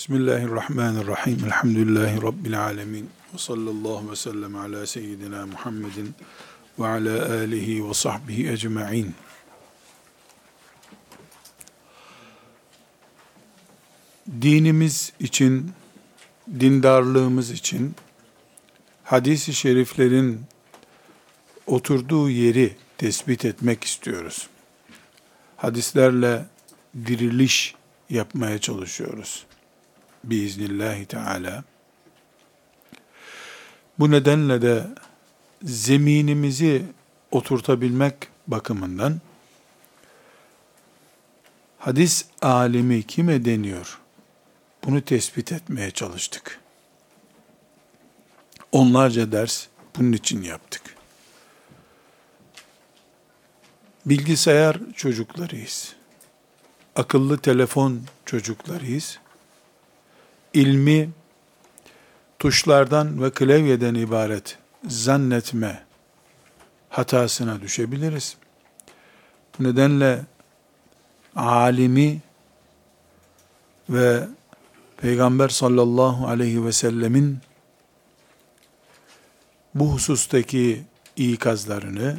Bismillahirrahmanirrahim. Elhamdülillahi Rabbil alemin. Ve sallallahu ve sellem ala seyyidina Muhammedin ve ala alihi ve sahbihi ecma'in. Dinimiz için, dindarlığımız için hadis-i şeriflerin oturduğu yeri tespit etmek istiyoruz. Hadislerle diriliş yapmaya çalışıyoruz biiznillahü teala. Bu nedenle de zeminimizi oturtabilmek bakımından hadis alimi kime deniyor? Bunu tespit etmeye çalıştık. Onlarca ders bunun için yaptık. Bilgisayar çocuklarıyız. Akıllı telefon çocuklarıyız ilmi tuşlardan ve klavyeden ibaret zannetme hatasına düşebiliriz. Bu nedenle alimi ve Peygamber sallallahu aleyhi ve sellemin bu husustaki ikazlarını,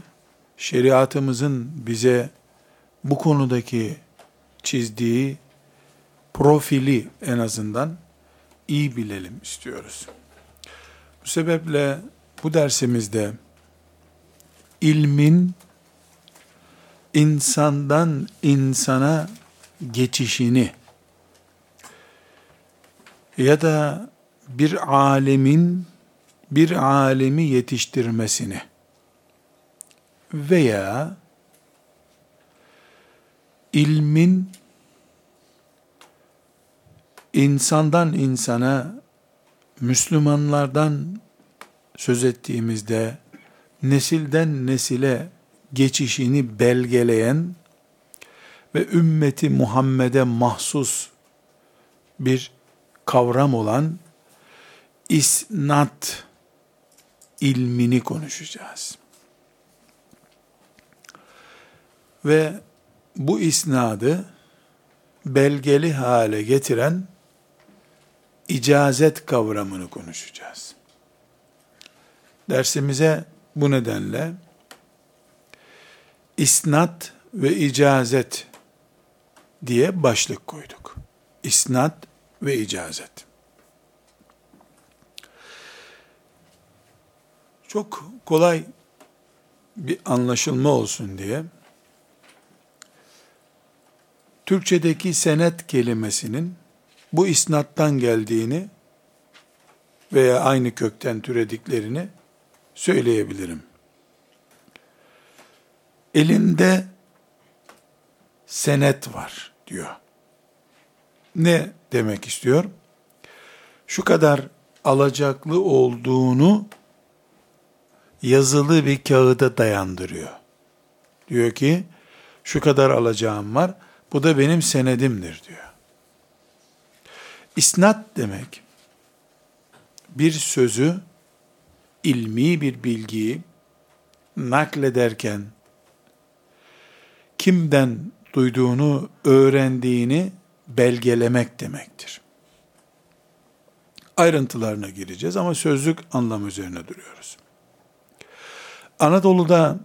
şeriatımızın bize bu konudaki çizdiği profili en azından iyi bilelim istiyoruz. Bu sebeple bu dersimizde ilmin insandan insana geçişini ya da bir alemin bir alemi yetiştirmesini veya ilmin insandan insana, Müslümanlardan söz ettiğimizde nesilden nesile geçişini belgeleyen ve ümmeti Muhammed'e mahsus bir kavram olan isnat ilmini konuşacağız. Ve bu isnadı belgeli hale getiren icazet kavramını konuşacağız. Dersimize bu nedenle isnat ve icazet diye başlık koyduk. İsnat ve icazet. Çok kolay bir anlaşılma olsun diye Türkçedeki senet kelimesinin bu isnattan geldiğini veya aynı kökten türediklerini söyleyebilirim. Elinde senet var diyor. Ne demek istiyor? Şu kadar alacaklı olduğunu yazılı bir kağıda dayandırıyor. Diyor ki şu kadar alacağım var. Bu da benim senedimdir diyor. İsnat demek, bir sözü, ilmi bir bilgiyi naklederken, kimden duyduğunu, öğrendiğini belgelemek demektir. Ayrıntılarına gireceğiz ama sözlük anlam üzerine duruyoruz. Anadolu'da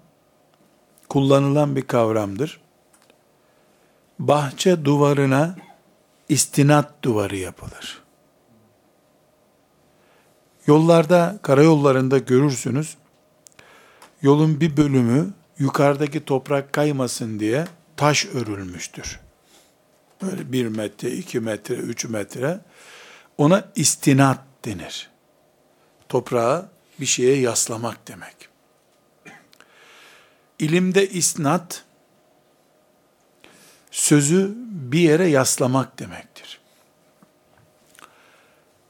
kullanılan bir kavramdır. Bahçe duvarına istinat duvarı yapılır. Yollarda, karayollarında görürsünüz, yolun bir bölümü yukarıdaki toprak kaymasın diye taş örülmüştür. Böyle bir metre, iki metre, üç metre. Ona istinat denir. Toprağı bir şeye yaslamak demek. İlimde isnat, sözü bir yere yaslamak demektir.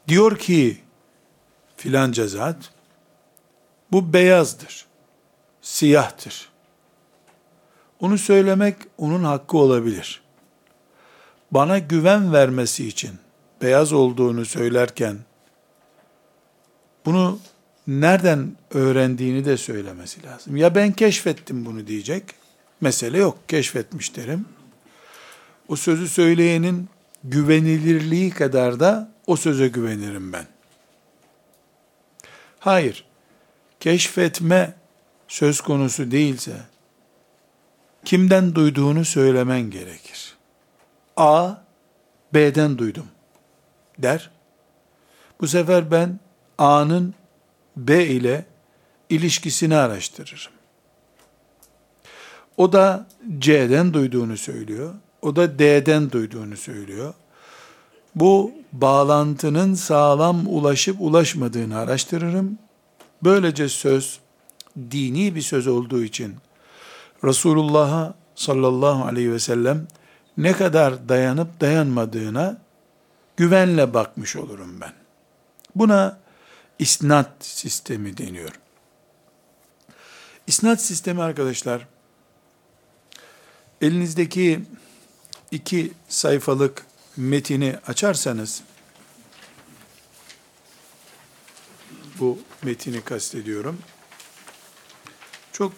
Diyor ki filan cezat, bu beyazdır, siyahtır. Onu söylemek onun hakkı olabilir. Bana güven vermesi için beyaz olduğunu söylerken bunu nereden öğrendiğini de söylemesi lazım. Ya ben keşfettim bunu diyecek. Mesele yok. Keşfetmiş derim o sözü söyleyenin güvenilirliği kadar da o söze güvenirim ben. Hayır, keşfetme söz konusu değilse, kimden duyduğunu söylemen gerekir. A, B'den duydum der. Bu sefer ben A'nın B ile ilişkisini araştırırım. O da C'den duyduğunu söylüyor. O da D'den duyduğunu söylüyor. Bu bağlantının sağlam ulaşıp ulaşmadığını araştırırım. Böylece söz dini bir söz olduğu için Resulullah'a sallallahu aleyhi ve sellem ne kadar dayanıp dayanmadığına güvenle bakmış olurum ben. Buna isnat sistemi deniyor. İsnat sistemi arkadaşlar, elinizdeki iki sayfalık metini açarsanız, bu metini kastediyorum, çok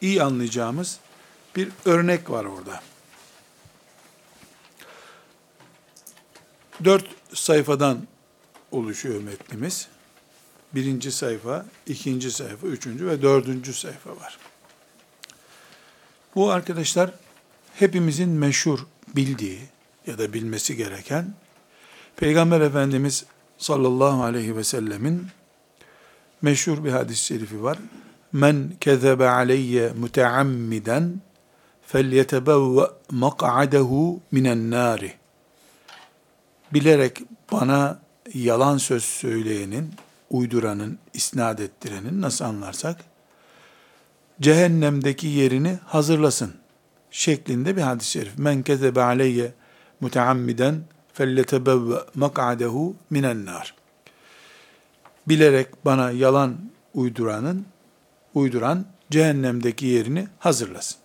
iyi anlayacağımız bir örnek var orada. Dört sayfadan oluşuyor metnimiz. Birinci sayfa, ikinci sayfa, üçüncü ve dördüncü sayfa var. Bu arkadaşlar hepimizin meşhur bildiği ya da bilmesi gereken Peygamber Efendimiz sallallahu aleyhi ve sellemin meşhur bir hadis-i şerifi var. Men kezebe aleyye muteammiden felyetebevve mak'adehu minen nari. Bilerek bana yalan söz söyleyenin, uyduranın, isnat ettirenin nasıl anlarsak, cehennemdeki yerini hazırlasın şeklinde bir hadis-i şerif. Men kezebe aleyye muteammiden felletebevve mak'adehu minen nar. Bilerek bana yalan uyduranın, uyduran cehennemdeki yerini hazırlasın.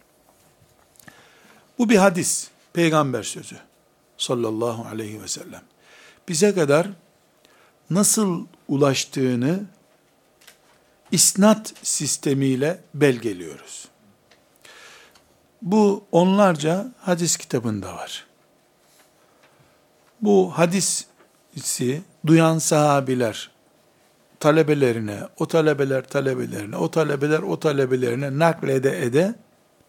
Bu bir hadis, peygamber sözü sallallahu aleyhi ve sellem. Bize kadar nasıl ulaştığını isnat sistemiyle belgeliyoruz. Bu onlarca hadis kitabında var. Bu hadisi duyan sahabiler talebelerine, o talebeler talebelerine, o talebeler o talebelerine naklede ede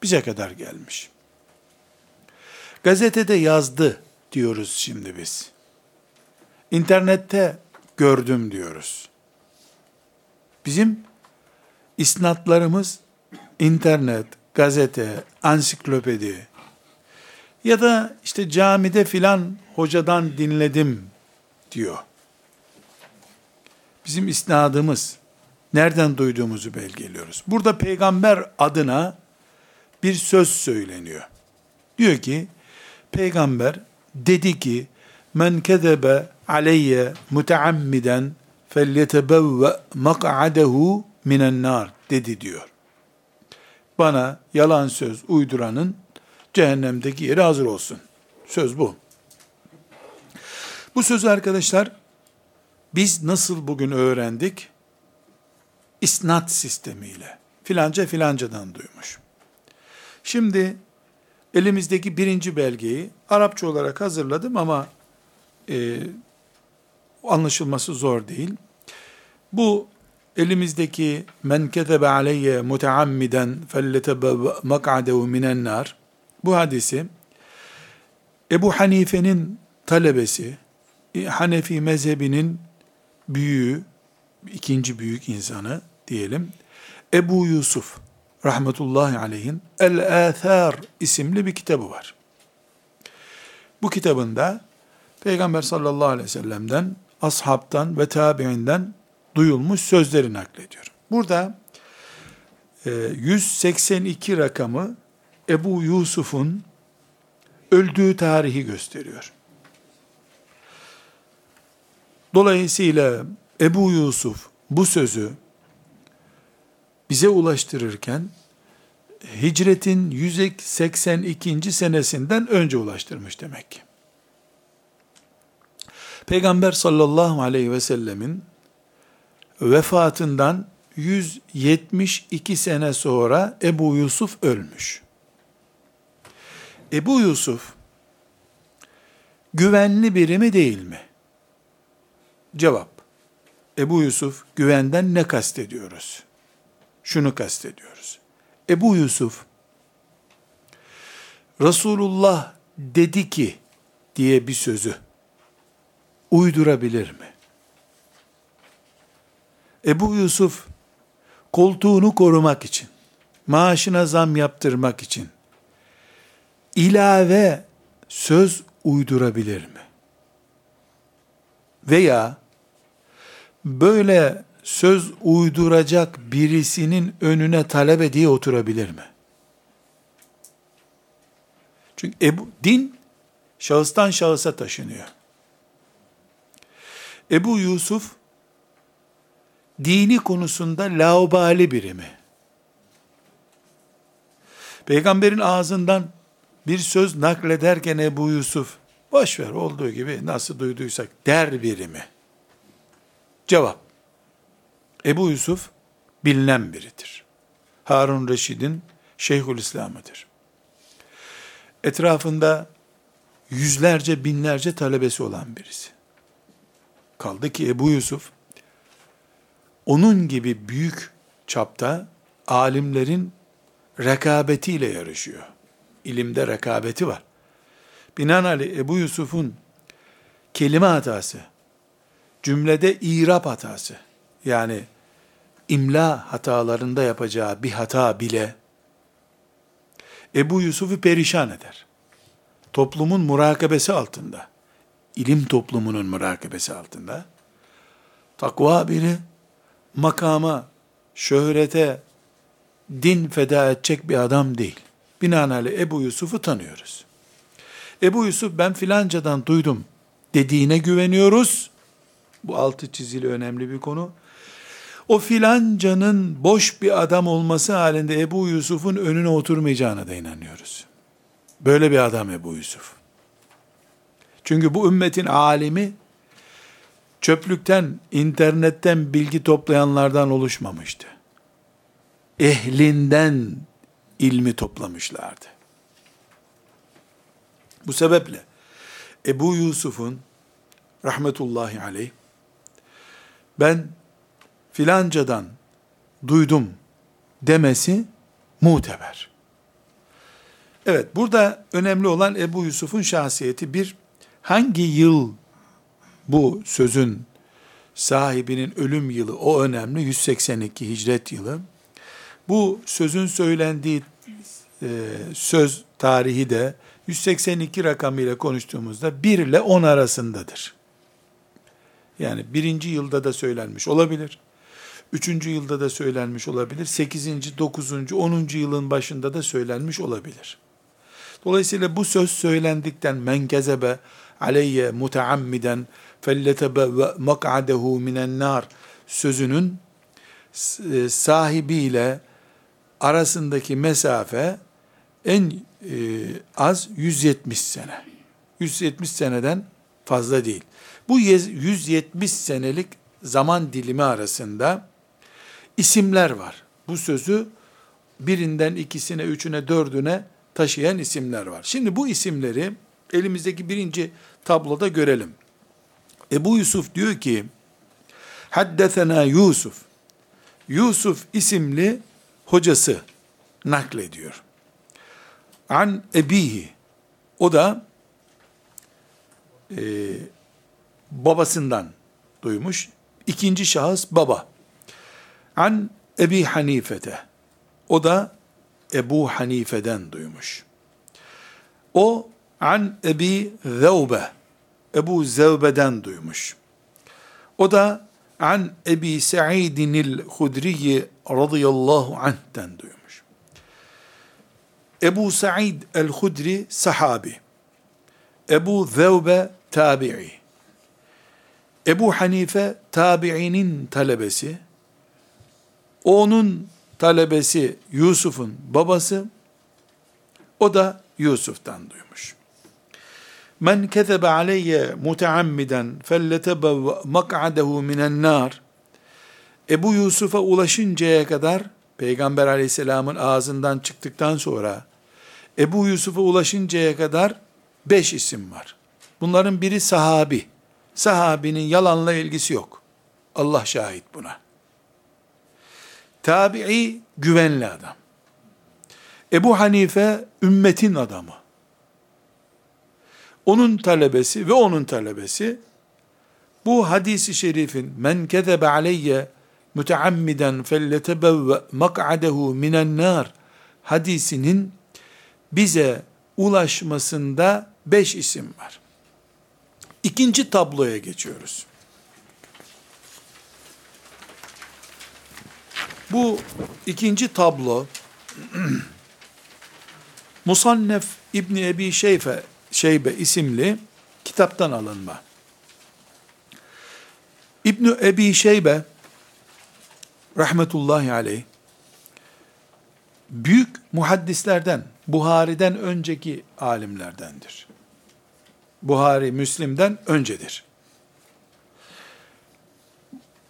bize kadar gelmiş. Gazetede yazdı diyoruz şimdi biz. İnternette gördüm diyoruz. Bizim isnatlarımız internet, gazete, ansiklopedi ya da işte camide filan hocadan dinledim diyor. Bizim isnadımız nereden duyduğumuzu belgeliyoruz. Burada peygamber adına bir söz söyleniyor. Diyor ki peygamber dedi ki men kezebe aleyye muteammiden felyetebevve mak'adehu minen nar dedi diyor. Bana yalan söz uyduranın cehennemdeki yeri hazır olsun. Söz bu. Bu sözü arkadaşlar biz nasıl bugün öğrendik? İsnat sistemiyle. Filanca filancadan duymuş. Şimdi elimizdeki birinci belgeyi Arapça olarak hazırladım ama e, anlaşılması zor değil. Bu elimizdeki men ketebe aleyye muteammiden felletebe mak'adehu minen nar bu hadisi Ebu Hanife'nin talebesi, Hanefi mezhebinin büyüğü, ikinci büyük insanı diyelim, Ebu Yusuf rahmetullahi aleyhin El-Athar isimli bir kitabı var. Bu kitabında Peygamber sallallahu aleyhi ve sellem'den, ashabtan ve tabiinden duyulmuş sözleri naklediyor. Burada 182 e, rakamı Ebu Yusuf'un öldüğü tarihi gösteriyor. Dolayısıyla Ebu Yusuf bu sözü bize ulaştırırken hicretin 182. senesinden önce ulaştırmış demek ki. Peygamber sallallahu aleyhi ve sellemin vefatından 172 sene sonra Ebu Yusuf ölmüş. Ebu Yusuf güvenli biri mi değil mi? Cevap. Ebu Yusuf güvenden ne kastediyoruz? Şunu kastediyoruz. Ebu Yusuf Resulullah dedi ki diye bir sözü uydurabilir mi? Ebu Yusuf koltuğunu korumak için, maaşına zam yaptırmak için ilave söz uydurabilir mi? Veya böyle söz uyduracak birisinin önüne talebe diye oturabilir mi? Çünkü Ebu, din şahıstan şahısa taşınıyor. Ebu Yusuf dini konusunda laubali biri mi? Peygamberin ağzından bir söz naklederken Ebu Yusuf, boş ver olduğu gibi nasıl duyduysak der biri mi? Cevap, Ebu Yusuf bilinen biridir. Harun Reşid'in Şeyhülislam'ıdır. Etrafında yüzlerce binlerce talebesi olan birisi. Kaldı ki Ebu Yusuf, onun gibi büyük çapta alimlerin rekabetiyle yarışıyor. İlimde rekabeti var. Binaenaleyh Ebu Yusuf'un kelime hatası, cümlede irap hatası, yani imla hatalarında yapacağı bir hata bile Ebu Yusuf'u perişan eder. Toplumun murakabesi altında, ilim toplumunun murakabesi altında, takva biri makama, şöhrete, din feda edecek bir adam değil. Binaenaleyh Ebu Yusuf'u tanıyoruz. Ebu Yusuf ben filancadan duydum dediğine güveniyoruz. Bu altı çizili önemli bir konu. O filancanın boş bir adam olması halinde Ebu Yusuf'un önüne oturmayacağına da inanıyoruz. Böyle bir adam Ebu Yusuf. Çünkü bu ümmetin alimi çöplükten, internetten bilgi toplayanlardan oluşmamıştı. Ehlinden ilmi toplamışlardı. Bu sebeple Ebu Yusuf'un rahmetullahi aleyh ben filancadan duydum demesi muteber. Evet burada önemli olan Ebu Yusuf'un şahsiyeti bir hangi yıl bu sözün sahibinin ölüm yılı o önemli 182 hicret yılı. Bu sözün söylendiği e, söz tarihi de 182 rakamıyla konuştuğumuzda 1 ile 10 arasındadır. Yani birinci yılda da söylenmiş olabilir. Üçüncü yılda da söylenmiş olabilir. Sekizinci, dokuzuncu, onuncu yılın başında da söylenmiş olabilir. Dolayısıyla bu söz söylendikten men kezebe aleyye muteammiden felletebe mak'adehu minen nar sözünün e, sahibiyle arasındaki mesafe en e, az 170 sene. 170 seneden fazla değil. Bu 170 senelik zaman dilimi arasında isimler var. Bu sözü birinden ikisine, üçüne, dördüne taşıyan isimler var. Şimdi bu isimleri elimizdeki birinci tabloda görelim. Ebu Yusuf diyor ki, Haddetena Yusuf. Yusuf isimli hocası naklediyor. An ebihi. O da e, babasından duymuş. İkinci şahıs baba. An Ebi Hanifete. O da Ebu Hanife'den duymuş. O an Ebi Zevbe. Ebu Zevbe'den duymuş. O da an Ebi Sa'idinil Hudriyi radıyallahu anh'ten duymuş. Ebu Sa'id el-Hudri sahabi. Ebu Zevbe tabi'i. Ebu Hanife tabi'inin talebesi. Onun talebesi Yusuf'un babası. O da Yusuf'tan duymuş. Men kezebe aleyye muteammiden felletebe mak'adehu minen nar. Ebu Yusuf'a ulaşıncaya kadar Peygamber aleyhisselamın ağzından çıktıktan sonra Ebu Yusuf'a ulaşıncaya kadar beş isim var. Bunların biri sahabi. Sahabinin yalanla ilgisi yok. Allah şahit buna. Tabi'i güvenli adam. Ebu Hanife ümmetin adamı. Onun talebesi ve onun talebesi bu hadisi şerifin men kezebe aleyye müteammiden felletebevve mak'adehu minen nar hadisinin bize ulaşmasında beş isim var. İkinci tabloya geçiyoruz. Bu ikinci tablo Musannef İbni Ebi Şeyfe, Şeybe isimli kitaptan alınma. İbni Ebi Şeybe rahmetullahi aleyh büyük muhaddislerden, Buhari'den önceki alimlerdendir. Buhari, Müslim'den öncedir.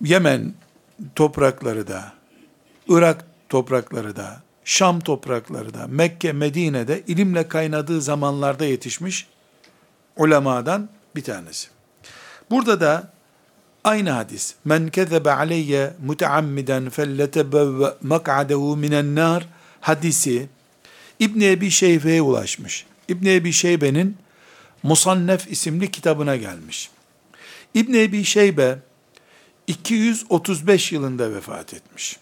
Yemen toprakları da, Irak toprakları da, Şam toprakları da, Mekke, Medine'de ilimle kaynadığı zamanlarda yetişmiş ulemadan bir tanesi. Burada da aynı hadis. Men kezebe aleyye muteammiden felletebevve mak'adehu minen nar hadisi İbn Ebi Şeybe'ye ulaşmış. İbn Ebi Şeybe'nin Musannef isimli kitabına gelmiş. İbn Ebi Şeybe 235 yılında vefat etmiş.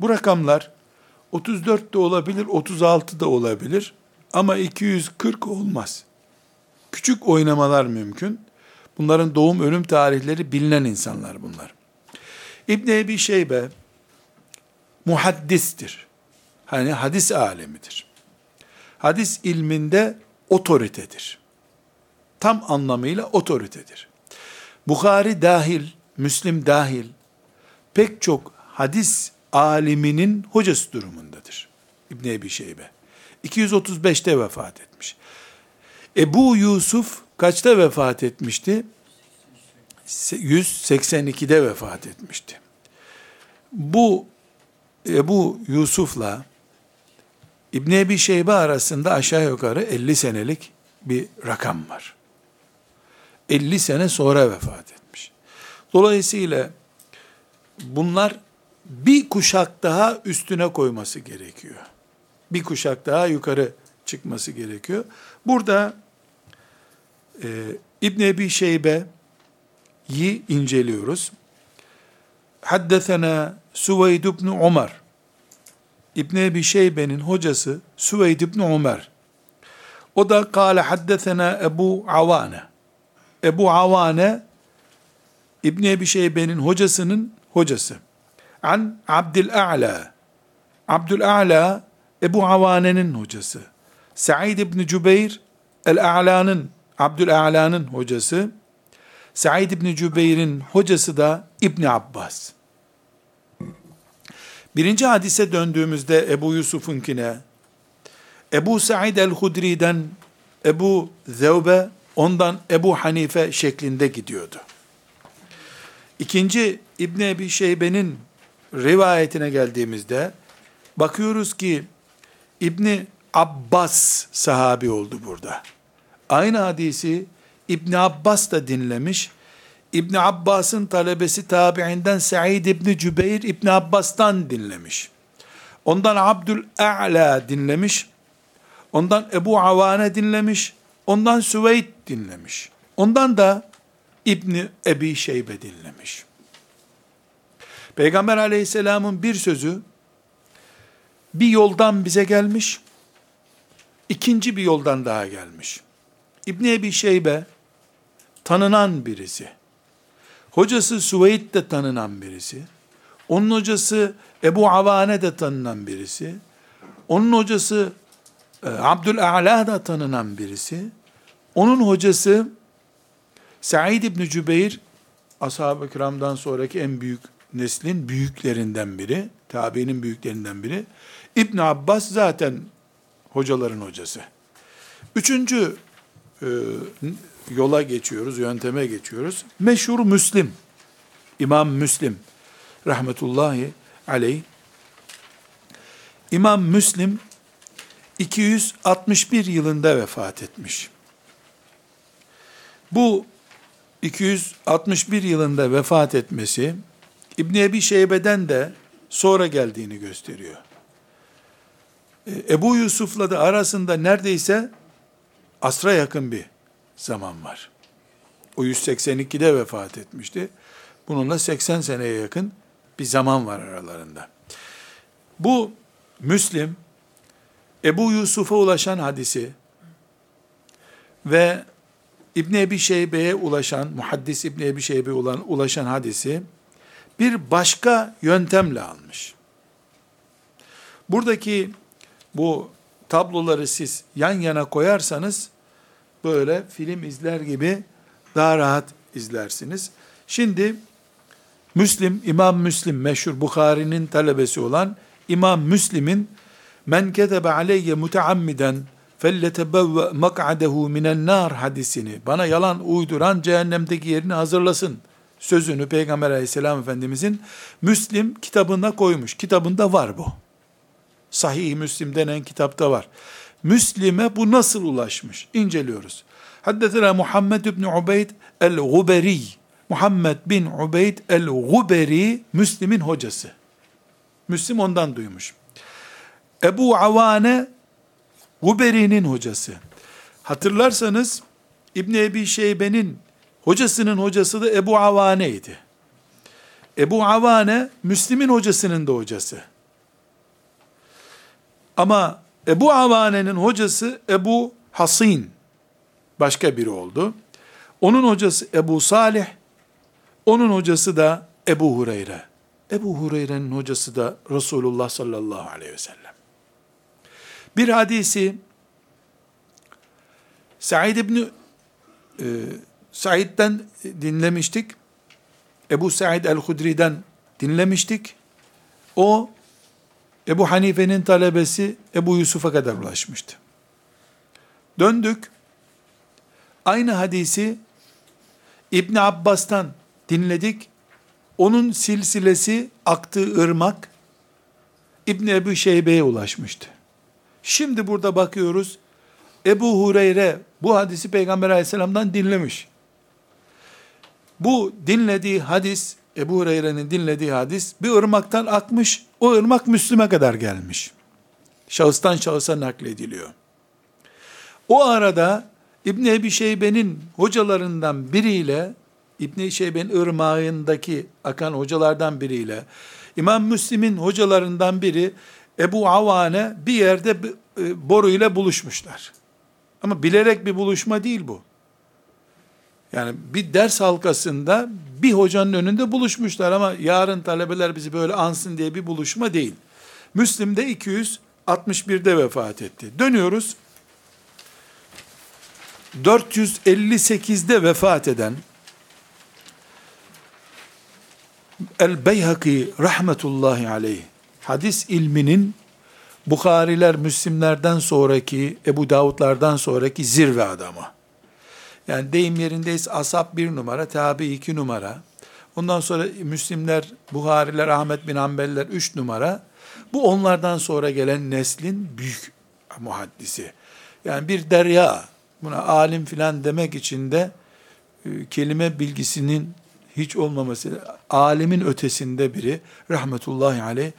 Bu rakamlar 34 de olabilir, 36 da olabilir ama 240 olmaz. Küçük oynamalar mümkün. Bunların doğum ölüm tarihleri bilinen insanlar bunlar. İbn Ebi Şeybe muhaddistir. Hani hadis alemidir. Hadis ilminde otoritedir. Tam anlamıyla otoritedir. Bukhari dahil, Müslim dahil pek çok hadis aliminin hocası durumundadır. İbn Ebi Şeybe. 235'te vefat etmiş. Ebu Yusuf kaçta vefat etmişti? 182'de vefat etmişti. Bu Ebu Yusuf'la İbn Ebi Şeybe arasında aşağı yukarı 50 senelik bir rakam var. 50 sene sonra vefat etmiş. Dolayısıyla bunlar bir kuşak daha üstüne koyması gerekiyor. Bir kuşak daha yukarı çıkması gerekiyor. Burada e, İbn Ebi Şeybe'yi inceliyoruz. Haddesena Süveyd ibn Umar. İbn Ebi Şeybe'nin hocası Süveyd ibn Umar. O da kâle haddesena Ebu Avane. Ebu Avane İbn Ebi Şeybe'nin hocasının hocası. An Abdül'A'la. Abdül'A'la Ebu Avane'nin hocası. Said ibn Cübeyr El-A'la'nın Abdül'A'la'nın hocası. Said ibn Cübeyr'in hocası da İbn Abbas. Birinci hadise döndüğümüzde Ebu Yusuf'unkine, Ebu Said el-Hudri'den Ebu Zevbe, ondan Ebu Hanife şeklinde gidiyordu. İkinci İbn Ebi Şeybe'nin rivayetine geldiğimizde bakıyoruz ki İbni Abbas sahabi oldu burada. Aynı hadisi İbni Abbas da dinlemiş. İbni Abbas'ın talebesi tabi'inden Sa'id İbni Cübeyr İbni Abbas'tan dinlemiş. Ondan Abdül A'la dinlemiş. Ondan Ebu Avane dinlemiş. Ondan Süveyd dinlemiş. Ondan da İbni Ebi Şeybe dinlemiş. Peygamber aleyhisselamın bir sözü bir yoldan bize gelmiş, ikinci bir yoldan daha gelmiş. İbni Ebi Şeybe tanınan birisi. Hocası Süveyd de tanınan birisi. Onun hocası Ebu Avane de tanınan birisi. Onun hocası e, Abdül'A'la da tanınan birisi. Onun hocası Said İbni Cübeyr, ashab-ı kiramdan sonraki en büyük neslin büyüklerinden biri, tabiinin büyüklerinden biri. İbn Abbas zaten hocaların hocası. Üçüncü e, yola geçiyoruz, yönteme geçiyoruz. Meşhur Müslim, İmam Müslim, rahmetullahi aleyh. İmam Müslim, 261 yılında vefat etmiş. Bu 261 yılında vefat etmesi İbn Ebi Şeybe'den de sonra geldiğini gösteriyor. E, Ebu Yusuf'la da arasında neredeyse asra yakın bir zaman var. O 182'de vefat etmişti. Bununla 80 seneye yakın bir zaman var aralarında. Bu Müslim, Ebu Yusuf'a ulaşan hadisi ve İbn Ebi Şeybe'ye ulaşan, muhaddis İbn Ebi Şeybe'ye ulaşan hadisi bir başka yöntemle almış. Buradaki bu tabloları siz yan yana koyarsanız böyle film izler gibi daha rahat izlersiniz. Şimdi Müslim, İmam Müslim meşhur Bukhari'nin talebesi olan İmam Müslim'in men ketebe aleyye muteammiden felletebevve mak'adehu minen nar hadisini bana yalan uyduran cehennemdeki yerini hazırlasın sözünü Peygamber aleyhisselam efendimizin Müslim kitabına koymuş. Kitabında var bu. Sahih Müslim denen kitapta var. Müslim'e bu nasıl ulaşmış? İnceliyoruz. Haddetena Muhammed ibn Ubeyd el-Guberi. Muhammed bin Ubeyd el-Guberi Müslim'in hocası. Müslim ondan duymuş. Ebu Avane Guberi'nin hocası. Hatırlarsanız İbn Ebi Şeybe'nin hocasının hocası da Ebu Avane'ydi. Ebu Avane Müslim'in hocasının da hocası. Ama Ebu Avane'nin hocası Ebu Hasin başka biri oldu. Onun hocası Ebu Salih, onun hocası da Ebu Hureyre. Ebu Hureyre'nin hocası da Resulullah sallallahu aleyhi ve sellem. Bir hadisi Said İbni e, Said'den dinlemiştik. Ebu Said el-Hudri'den dinlemiştik. O Ebu Hanife'nin talebesi Ebu Yusuf'a kadar ulaşmıştı. Döndük. Aynı hadisi İbn Abbas'tan dinledik. Onun silsilesi aktığı ırmak İbn Ebu Şeybe'ye ulaşmıştı. Şimdi burada bakıyoruz. Ebu Hureyre bu hadisi Peygamber aleyhisselamdan dinlemiş. Bu dinlediği hadis, Ebu Hureyre'nin dinlediği hadis bir ırmaktan akmış, o ırmak Müslüme kadar gelmiş. Şahıstan şahısa naklediliyor. O arada İbn Ebi Şeybe'nin hocalarından biriyle İbn Şeybe'nin ırmağındaki akan hocalardan biriyle İmam Müslim'in hocalarından biri Ebu Avane bir yerde e, boru ile buluşmuşlar. Ama bilerek bir buluşma değil bu. Yani bir ders halkasında bir hocanın önünde buluşmuşlar ama yarın talebeler bizi böyle ansın diye bir buluşma değil. Müslim de 261'de vefat etti. Dönüyoruz. 458'de vefat eden El-Beyhaki rahmetullahi aleyh hadis ilminin Bukhariler, Müslimlerden sonraki, Ebu Davudlardan sonraki zirve adamı. Yani deyim yerindeyiz asap bir numara, tabi iki numara. Ondan sonra Müslimler, Buhariler, Ahmet bin Hanbeliler üç numara. Bu onlardan sonra gelen neslin büyük muhaddisi. Yani bir derya, buna alim filan demek için de e, kelime bilgisinin hiç olmaması, alimin ötesinde biri rahmetullahi aleyh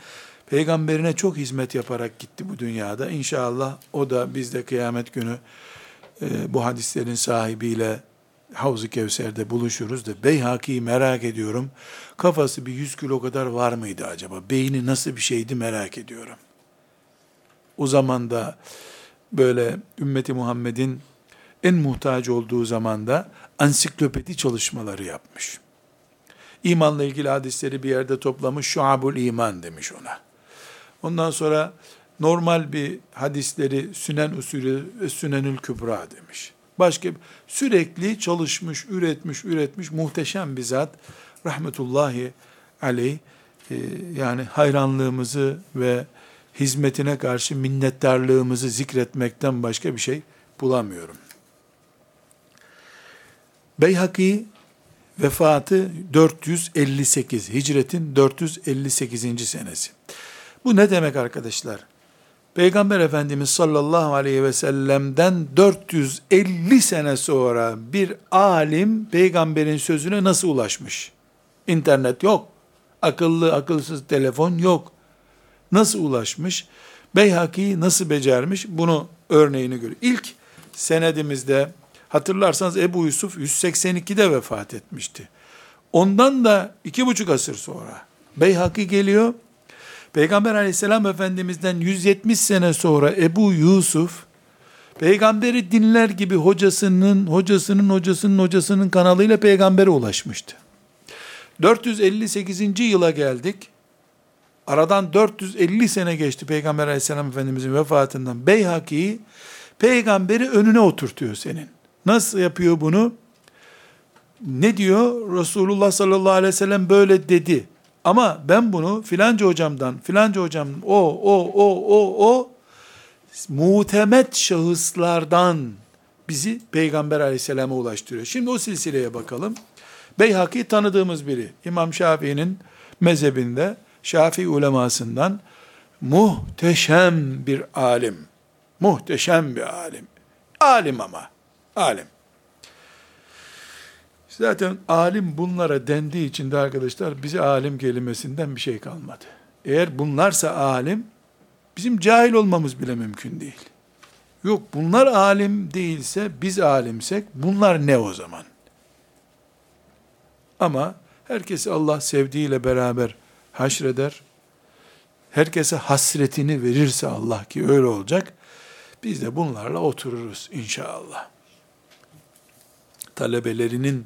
peygamberine çok hizmet yaparak gitti bu dünyada. İnşallah o da biz de kıyamet günü e, bu hadislerin sahibiyle Havz-ı Kevser'de buluşuruz da Beyhaki'yi merak ediyorum. Kafası bir yüz kilo kadar var mıydı acaba? Beyni nasıl bir şeydi merak ediyorum. O zaman da böyle ümmeti Muhammed'in en muhtaç olduğu zamanda ansiklopedi çalışmaları yapmış. İmanla ilgili hadisleri bir yerde toplamış, şuabul iman demiş ona. Ondan sonra normal bir hadisleri sünen usulü sünenül kübra demiş. Başka sürekli çalışmış, üretmiş, üretmiş muhteşem bir zat. Rahmetullahi aleyh e, yani hayranlığımızı ve hizmetine karşı minnettarlığımızı zikretmekten başka bir şey bulamıyorum. Beyhaki vefatı 458, hicretin 458. senesi. Bu ne demek arkadaşlar? Peygamber Efendimiz sallallahu aleyhi ve sellem'den 450 sene sonra bir alim peygamberin sözüne nasıl ulaşmış? İnternet yok. Akıllı akılsız telefon yok. Nasıl ulaşmış? Beyhaki nasıl becermiş? Bunu örneğini görüyor. İlk senedimizde hatırlarsanız Ebu Yusuf 182'de vefat etmişti. Ondan da iki buçuk asır sonra Beyhaki geliyor. Peygamber aleyhisselam efendimizden 170 sene sonra Ebu Yusuf peygamberi dinler gibi hocasının, hocasının, hocasının, hocasının kanalıyla peygambere ulaşmıştı. 458. yıla geldik. Aradan 450 sene geçti Peygamber aleyhisselam efendimizin vefatından. Beyhaki peygamberi önüne oturtuyor senin. Nasıl yapıyor bunu? Ne diyor? Resulullah sallallahu aleyhi ve sellem böyle dedi. Ama ben bunu filanca hocamdan, filanca hocam o, o, o, o, o muhtemet şahıslardan bizi Peygamber aleyhisselama ulaştırıyor. Şimdi o silsileye bakalım. Beyhaki tanıdığımız biri. İmam Şafii'nin mezhebinde, Şafii ulemasından muhteşem bir alim. Muhteşem bir alim. Alim ama. Alim. Zaten alim bunlara dendiği için de arkadaşlar bize alim kelimesinden bir şey kalmadı. Eğer bunlarsa alim, bizim cahil olmamız bile mümkün değil. Yok bunlar alim değilse biz alimsek bunlar ne o zaman? Ama herkesi Allah sevdiğiyle beraber haşreder. Herkese hasretini verirse Allah ki öyle olacak. Biz de bunlarla otururuz inşallah. Talebelerinin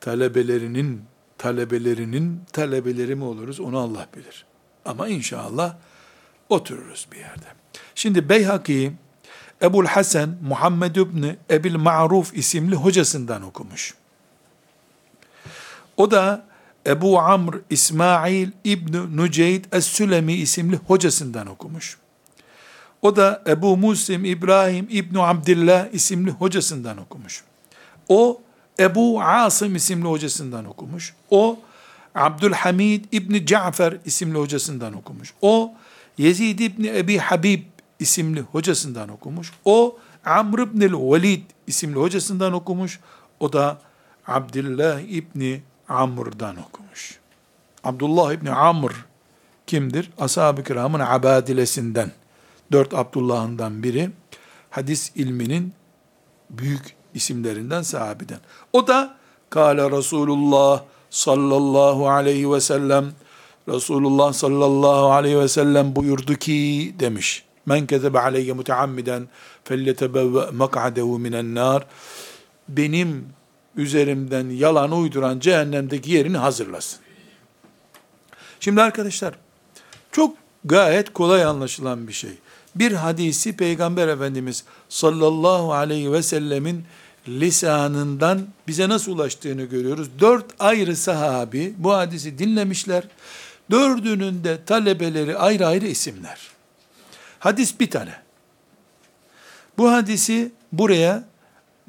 talebelerinin talebelerinin talebeleri mi oluruz onu Allah bilir. Ama inşallah otururuz bir yerde. Şimdi Beyhaki Ebul Hasan Muhammed İbni Ebil Ma'ruf isimli hocasından okumuş. O da Ebu Amr İsmail İbni Nuceyd Es-Sülemi isimli hocasından okumuş. O da Ebu Muslim İbrahim İbni Abdillah isimli hocasından okumuş. O Ebu Asım isimli hocasından okumuş. O Abdülhamid İbni Cafer isimli hocasından okumuş. O Yezid İbni Ebi Habib isimli hocasından okumuş. O Amr İbnil Velid isimli hocasından okumuş. O da Abdullah İbni Amr'dan okumuş. Abdullah İbni Amr kimdir? Ashab-ı kiramın abadilesinden. Dört Abdullah'ından biri. Hadis ilminin büyük isimlerinden sahabiden. O da Kale Resulullah sallallahu aleyhi ve sellem Resulullah sallallahu aleyhi ve sellem buyurdu ki demiş. Men kezebe aleyye muteammiden felletebevve mak'adehu minen nar. Benim üzerimden yalan uyduran cehennemdeki yerini hazırlasın. Şimdi arkadaşlar çok gayet kolay anlaşılan bir şey. Bir hadisi Peygamber Efendimiz sallallahu aleyhi ve sellemin lisanından bize nasıl ulaştığını görüyoruz. Dört ayrı sahabi bu hadisi dinlemişler. Dördünün de talebeleri ayrı ayrı isimler. Hadis bir tane. Bu hadisi buraya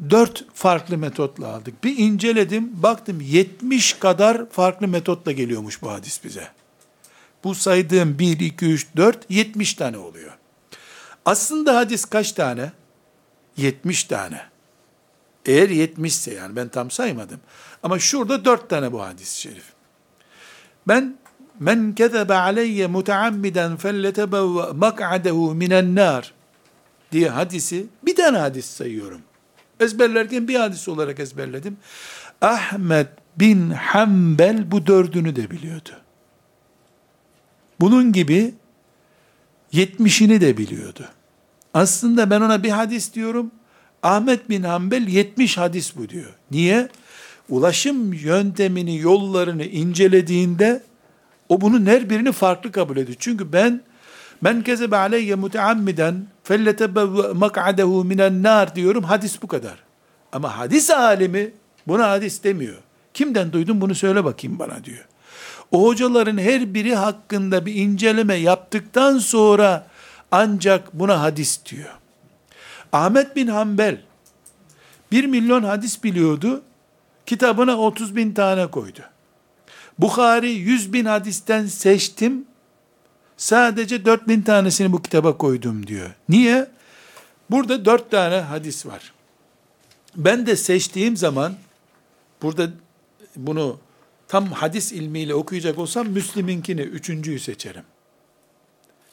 dört farklı metotla aldık. Bir inceledim, baktım 70 kadar farklı metotla geliyormuş bu hadis bize. Bu saydığım 1, 2, 3, 4, 70 tane oluyor. Aslında hadis kaç tane? 70 tane. Eğer 70 ise yani ben tam saymadım. Ama şurada dört tane bu hadis-i şerif. Ben men kezebe aleyye muteammiden felletebevve mak'adehu minen nar diye hadisi bir tane hadis sayıyorum. Ezberlerken bir hadis olarak ezberledim. Ahmet bin Hanbel bu dördünü de biliyordu. Bunun gibi yetmişini de biliyordu. Aslında ben ona bir hadis diyorum. Ahmet bin Hanbel 70 hadis bu diyor. Niye? Ulaşım yöntemini, yollarını incelediğinde o bunun her birini farklı kabul ediyor. Çünkü ben men kezebe aleyye muteammiden felletebe mak'adehu minen nar diyorum. Hadis bu kadar. Ama hadis alimi buna hadis demiyor. Kimden duydun bunu söyle bakayım bana diyor. O hocaların her biri hakkında bir inceleme yaptıktan sonra ancak buna hadis diyor. Ahmet bin Hanbel bir milyon hadis biliyordu. Kitabına 30 bin tane koydu. Bukhari 100 bin hadisten seçtim. Sadece 4000 tanesini bu kitaba koydum diyor. Niye? Burada 4 tane hadis var. Ben de seçtiğim zaman burada bunu tam hadis ilmiyle okuyacak olsam Müslim'inkini üçüncüyü seçerim.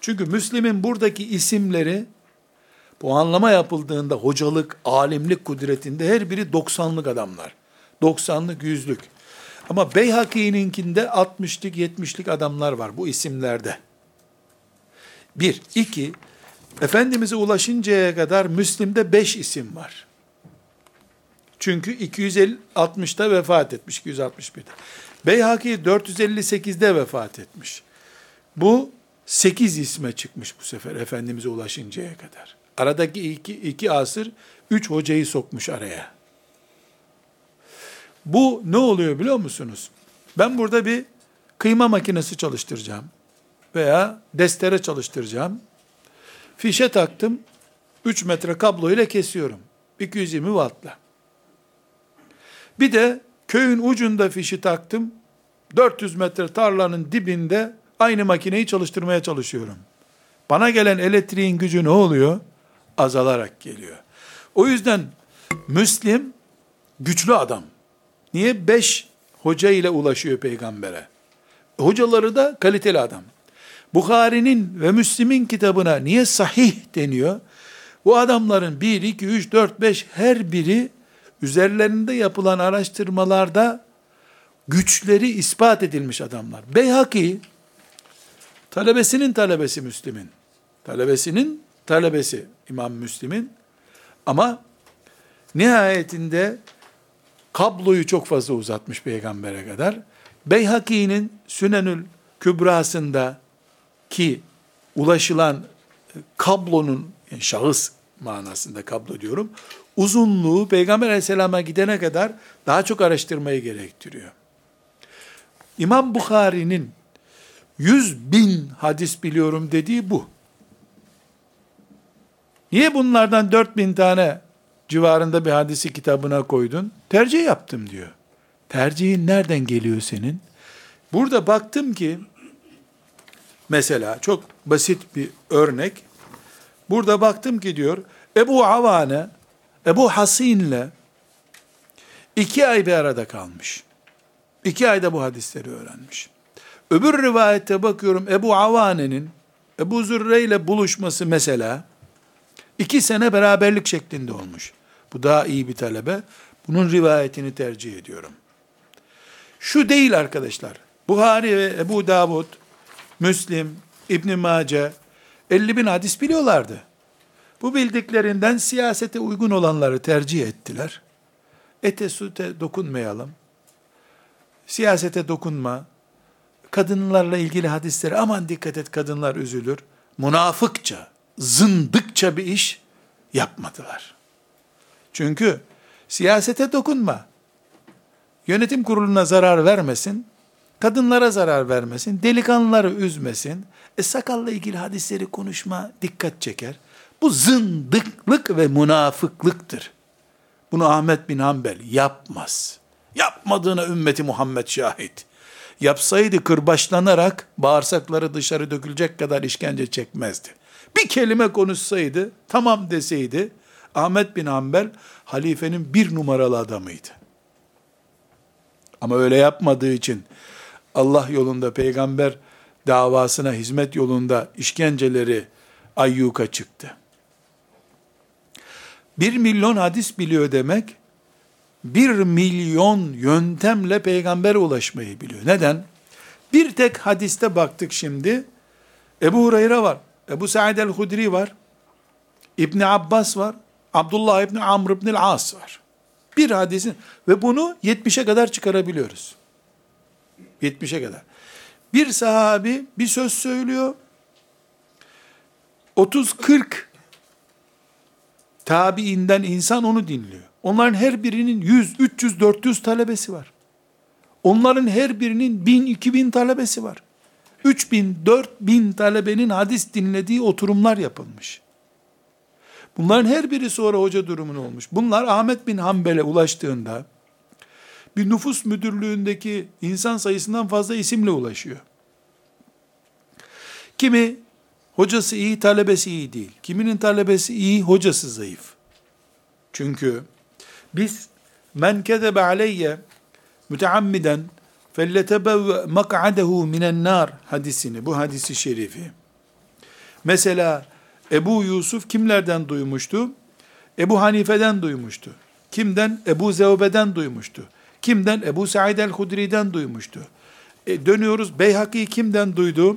Çünkü Müslim'in buradaki isimleri bu anlama yapıldığında hocalık, alimlik kudretinde her biri 90'lık adamlar. 90'lık, 100'lük. Ama Beyhaki'ninkinde 60'lık, 70'lik adamlar var bu isimlerde. Bir. iki Efendimiz'e ulaşıncaya kadar Müslim'de 5 isim var. Çünkü 260'da vefat etmiş, 261'de. Beyhaki 458'de vefat etmiş. Bu 8 isme çıkmış bu sefer Efendimiz'e ulaşıncaya kadar. Aradaki iki, iki asır, üç hocayı sokmuş araya. Bu ne oluyor biliyor musunuz? Ben burada bir kıyma makinesi çalıştıracağım veya destere çalıştıracağım. Fişe taktım, 3 metre kablo ile kesiyorum. 220 wattla. Bir de köyün ucunda fişi taktım, 400 metre tarlanın dibinde aynı makineyi çalıştırmaya çalışıyorum. Bana gelen elektriğin gücü ne oluyor? Azalarak geliyor. O yüzden Müslim güçlü adam. Niye? Beş hoca ile ulaşıyor peygambere. Hocaları da kaliteli adam. Bukhari'nin ve Müslim'in kitabına niye sahih deniyor? Bu adamların 1, 2, 3, 4, 5 her biri üzerlerinde yapılan araştırmalarda güçleri ispat edilmiş adamlar. Beyhaki talebesinin talebesi Müslim'in. Talebesinin talebesi İmam Müslim'in. Ama nihayetinde kabloyu çok fazla uzatmış peygambere kadar. Beyhaki'nin Sünenül Kübrasında ki ulaşılan kablonun yani şahıs manasında kablo diyorum. Uzunluğu Peygamber aleyhisselama gidene kadar daha çok araştırmayı gerektiriyor. İmam Bukhari'nin 100 bin hadis biliyorum dediği bu. Niye bunlardan 4 bin tane civarında bir hadisi kitabına koydun? Tercih yaptım diyor. Tercihin nereden geliyor senin? Burada baktım ki mesela çok basit bir örnek. Burada baktım ki diyor Ebu Avane Ebu Hasin'le iki ay bir arada kalmış. İki ayda bu hadisleri öğrenmiş. Öbür rivayette bakıyorum Ebu Avane'nin Ebu Zürre ile buluşması mesela iki sene beraberlik şeklinde olmuş. Bu daha iyi bir talebe. Bunun rivayetini tercih ediyorum. Şu değil arkadaşlar. Buhari ve Ebu Davud, Müslim, İbn Mace 50 bin hadis biliyorlardı. Bu bildiklerinden siyasete uygun olanları tercih ettiler. Ete süte dokunmayalım. Siyasete dokunma. Kadınlarla ilgili hadisleri aman dikkat et kadınlar üzülür. Münafıkça, zındıkça bir iş yapmadılar. Çünkü siyasete dokunma. Yönetim kuruluna zarar vermesin. Kadınlara zarar vermesin. Delikanlıları üzmesin. E sakalla ilgili hadisleri konuşma dikkat çeker. Bu zındıklık ve münafıklıktır. Bunu Ahmet bin Hanbel yapmaz. Yapmadığına ümmeti Muhammed şahit. Yapsaydı kırbaçlanarak bağırsakları dışarı dökülecek kadar işkence çekmezdi. Bir kelime konuşsaydı, tamam deseydi, Ahmet bin Hanbel halifenin bir numaralı adamıydı. Ama öyle yapmadığı için Allah yolunda peygamber davasına hizmet yolunda işkenceleri ayyuka çıktı. Bir milyon hadis biliyor demek, bir milyon yöntemle peygambere ulaşmayı biliyor. Neden? Bir tek hadiste baktık şimdi, Ebu Hureyre var, Ebu Sa'id el-Hudri var, İbn Abbas var, Abdullah İbni Amr İbni As var. Bir hadisin ve bunu 70'e kadar çıkarabiliyoruz. 70'e kadar. Bir sahabi bir söz söylüyor. 30-40 tabiinden insan onu dinliyor. Onların her birinin 100, 300, 400 talebesi var. Onların her birinin 1000, 2000 talebesi var. 3000, 4000 talebenin hadis dinlediği oturumlar yapılmış. Bunların her biri sonra hoca durumunu olmuş. Bunlar Ahmet bin Hanbel'e ulaştığında bir nüfus müdürlüğündeki insan sayısından fazla isimle ulaşıyor. Kimi hocası iyi, talebesi iyi değil. Kiminin talebesi iyi, hocası zayıf. Çünkü biz men kezebe aleyye müteammiden felletebevve mak'adehu minen nar hadisini, bu hadisi şerifi. Mesela Ebu Yusuf kimlerden duymuştu? Ebu Hanife'den duymuştu. Kimden? Ebu Zevbe'den duymuştu. Kimden? Ebu Said el-Hudri'den duymuştu. E, dönüyoruz, Beyhaki kimden duydu?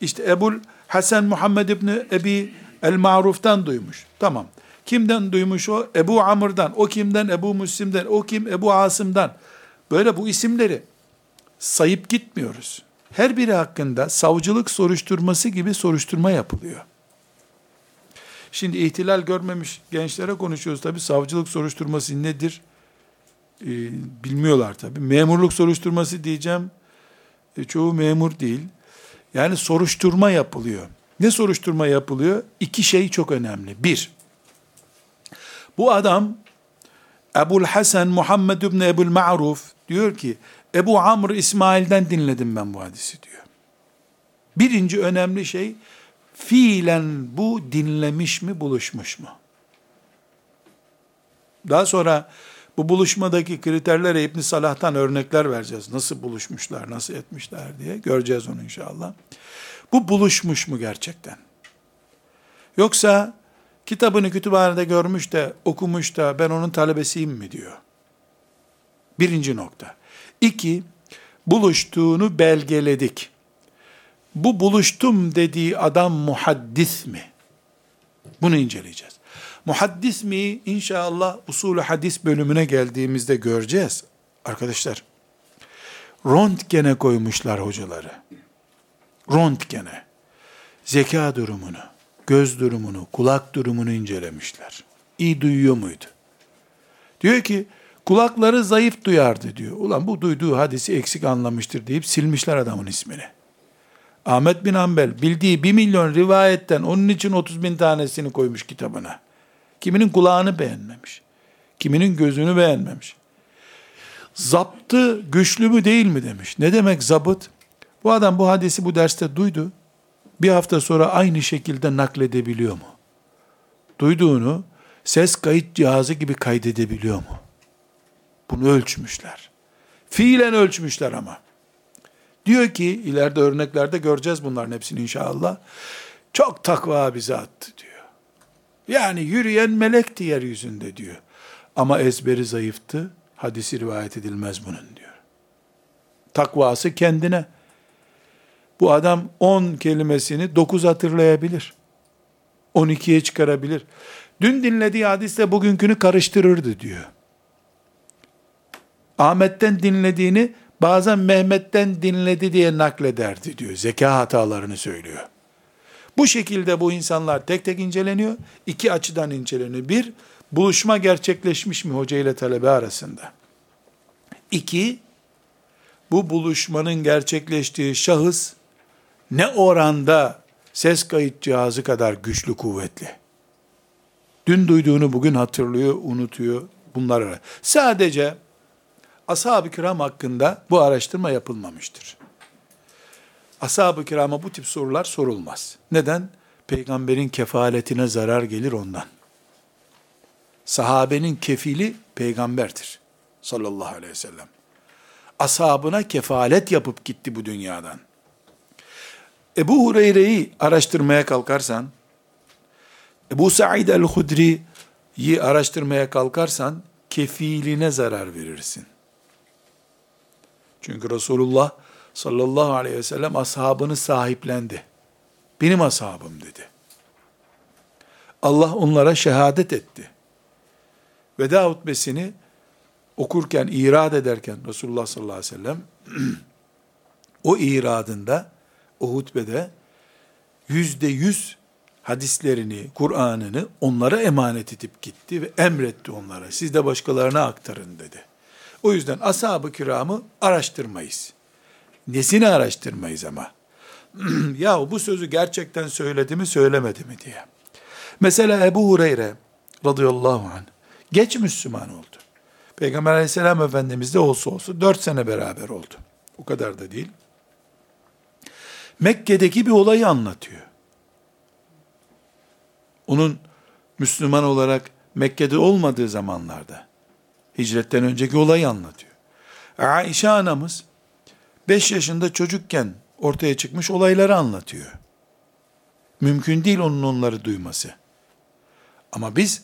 İşte Ebul Hasan Muhammed İbni Ebi el-Maruf'tan duymuş. Tamam. Kimden duymuş o? Ebu Amr'dan. O kimden? Ebu Müslim'den. O kim? Ebu Asım'dan. Böyle bu isimleri sayıp gitmiyoruz. Her biri hakkında savcılık soruşturması gibi soruşturma yapılıyor. Şimdi ihtilal görmemiş gençlere konuşuyoruz tabi. Savcılık soruşturması nedir? Ee, bilmiyorlar tabi. Memurluk soruşturması diyeceğim. E, çoğu memur değil. Yani soruşturma yapılıyor. Ne soruşturma yapılıyor? İki şey çok önemli. Bir, bu adam Ebul Hasan Muhammed İbni Ebul Ma'ruf diyor ki Ebu Amr İsmail'den dinledim ben bu hadisi diyor. Birinci önemli şey fiilen bu dinlemiş mi buluşmuş mu? Daha sonra bu buluşmadaki kriterlere İbn Salah'tan örnekler vereceğiz. Nasıl buluşmuşlar, nasıl etmişler diye göreceğiz onu inşallah. Bu buluşmuş mu gerçekten? Yoksa kitabını kütüphanede görmüş de okumuş da ben onun talebesiyim mi diyor. Birinci nokta. İki, buluştuğunu belgeledik. Bu buluştum dediği adam muhaddis mi? Bunu inceleyeceğiz. Muhaddis mi? İnşallah usulü hadis bölümüne geldiğimizde göreceğiz. Arkadaşlar, röntgene koymuşlar hocaları. Röntgene. Zeka durumunu, göz durumunu, kulak durumunu incelemişler. İyi duyuyor muydu? Diyor ki, kulakları zayıf duyardı diyor. Ulan bu duyduğu hadisi eksik anlamıştır deyip silmişler adamın ismini. Ahmet bin Hanbel bildiği bir milyon rivayetten onun için 30 bin tanesini koymuş kitabına. Kiminin kulağını beğenmemiş. Kiminin gözünü beğenmemiş. Zaptı güçlü mü değil mi demiş. Ne demek zabıt? Bu adam bu hadisi bu derste duydu. Bir hafta sonra aynı şekilde nakledebiliyor mu? Duyduğunu ses kayıt cihazı gibi kaydedebiliyor mu? Bunu ölçmüşler. Fiilen ölçmüşler ama. Diyor ki ileride örneklerde göreceğiz bunların hepsini inşallah. Çok takva bize attı diyor. Yani yürüyen melekti yeryüzünde diyor. Ama ezberi zayıftı. Hadisi rivayet edilmez bunun diyor. Takvası kendine. Bu adam 10 kelimesini 9 hatırlayabilir. 12'ye çıkarabilir. Dün dinlediği hadisle bugünkünü karıştırırdı diyor. Ahmet'ten dinlediğini bazen Mehmet'ten dinledi diye naklederdi diyor. Zeka hatalarını söylüyor. Bu şekilde bu insanlar tek tek inceleniyor. İki açıdan inceleniyor. Bir, buluşma gerçekleşmiş mi hoca ile talebe arasında? İki, bu buluşmanın gerçekleştiği şahıs ne oranda ses kayıt cihazı kadar güçlü kuvvetli. Dün duyduğunu bugün hatırlıyor, unutuyor. Bunlar sadece ashab-ı kiram hakkında bu araştırma yapılmamıştır. Ashab-ı kirama bu tip sorular sorulmaz. Neden? Peygamberin kefaletine zarar gelir ondan. Sahabenin kefili peygamberdir. Sallallahu aleyhi ve sellem. Ashabına kefalet yapıp gitti bu dünyadan. Ebu Hureyre'yi araştırmaya kalkarsan, Ebu Sa'id el-Hudri'yi araştırmaya kalkarsan, kefiline zarar verirsin. Çünkü Resulullah sallallahu aleyhi ve sellem ashabını sahiplendi. Benim ashabım dedi. Allah onlara şehadet etti. Veda hutbesini okurken, irad ederken Resulullah sallallahu aleyhi ve sellem o iradında, o hutbede yüzde yüz hadislerini, Kur'an'ını onlara emanet edip gitti ve emretti onlara. Siz de başkalarına aktarın dedi. O yüzden ashab-ı kiramı araştırmayız. Nesini araştırmayız ama? ya bu sözü gerçekten söyledi mi söylemedi mi diye. Mesela Ebu Hureyre radıyallahu anh geç Müslüman oldu. Peygamber aleyhisselam efendimiz de olsa olsa dört sene beraber oldu. O kadar da değil. Mekke'deki bir olayı anlatıyor. Onun Müslüman olarak Mekke'de olmadığı zamanlarda hicretten önceki olayı anlatıyor. Aişe anamız 5 yaşında çocukken ortaya çıkmış olayları anlatıyor. Mümkün değil onun onları duyması. Ama biz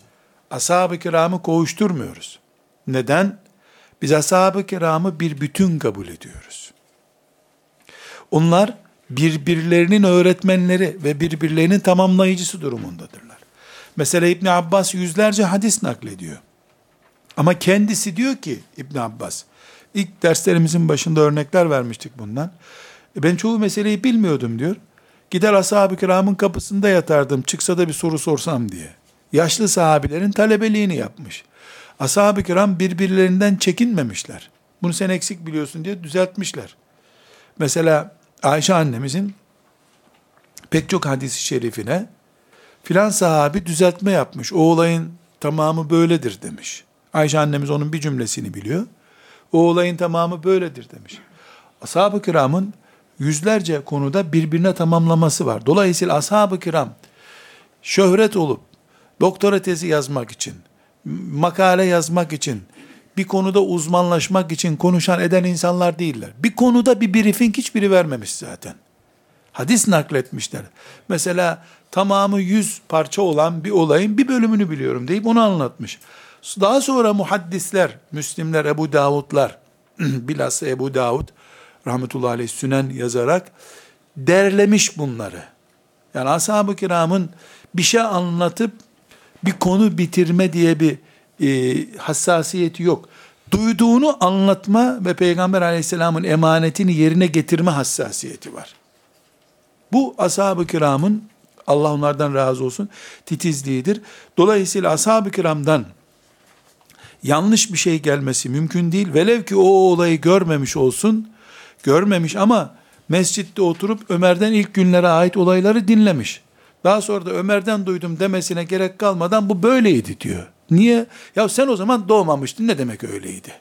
ashab-ı kiramı kovuşturmuyoruz. Neden? Biz ashab-ı kiramı bir bütün kabul ediyoruz. Onlar birbirlerinin öğretmenleri ve birbirlerinin tamamlayıcısı durumundadırlar. Mesela İbn Abbas yüzlerce hadis naklediyor. Ama kendisi diyor ki İbn Abbas, ilk derslerimizin başında örnekler vermiştik bundan. E ben çoğu meseleyi bilmiyordum diyor. Gider ashab-ı kiramın kapısında yatardım çıksa da bir soru sorsam diye. Yaşlı sahabilerin talebeliğini yapmış. Ashab-ı kiram birbirlerinden çekinmemişler. Bunu sen eksik biliyorsun diye düzeltmişler. Mesela Ayşe annemizin pek çok hadisi şerifine filan sahabi düzeltme yapmış. O olayın tamamı böyledir demiş. Ayşe annemiz onun bir cümlesini biliyor. O olayın tamamı böyledir demiş. Ashab-ı kiramın yüzlerce konuda birbirine tamamlaması var. Dolayısıyla ashab-ı kiram şöhret olup doktora tezi yazmak için, makale yazmak için, bir konuda uzmanlaşmak için konuşan eden insanlar değiller. Bir konuda bir briefing hiçbiri vermemiş zaten. Hadis nakletmişler. Mesela tamamı yüz parça olan bir olayın bir bölümünü biliyorum deyip onu anlatmış. Daha sonra muhaddisler, Müslimler, Ebu Davudlar, bilhassa Ebu Davud, rahmetullahi aleyh sünen yazarak derlemiş bunları. Yani ashab-ı kiramın bir şey anlatıp bir konu bitirme diye bir e, hassasiyeti yok. Duyduğunu anlatma ve Peygamber aleyhisselamın emanetini yerine getirme hassasiyeti var. Bu ashab-ı kiramın Allah onlardan razı olsun titizliğidir. Dolayısıyla ashab-ı kiramdan yanlış bir şey gelmesi mümkün değil. Velev ki o olayı görmemiş olsun, görmemiş ama mescitte oturup Ömer'den ilk günlere ait olayları dinlemiş. Daha sonra da Ömer'den duydum demesine gerek kalmadan bu böyleydi diyor. Niye? Ya sen o zaman doğmamıştın ne demek öyleydi?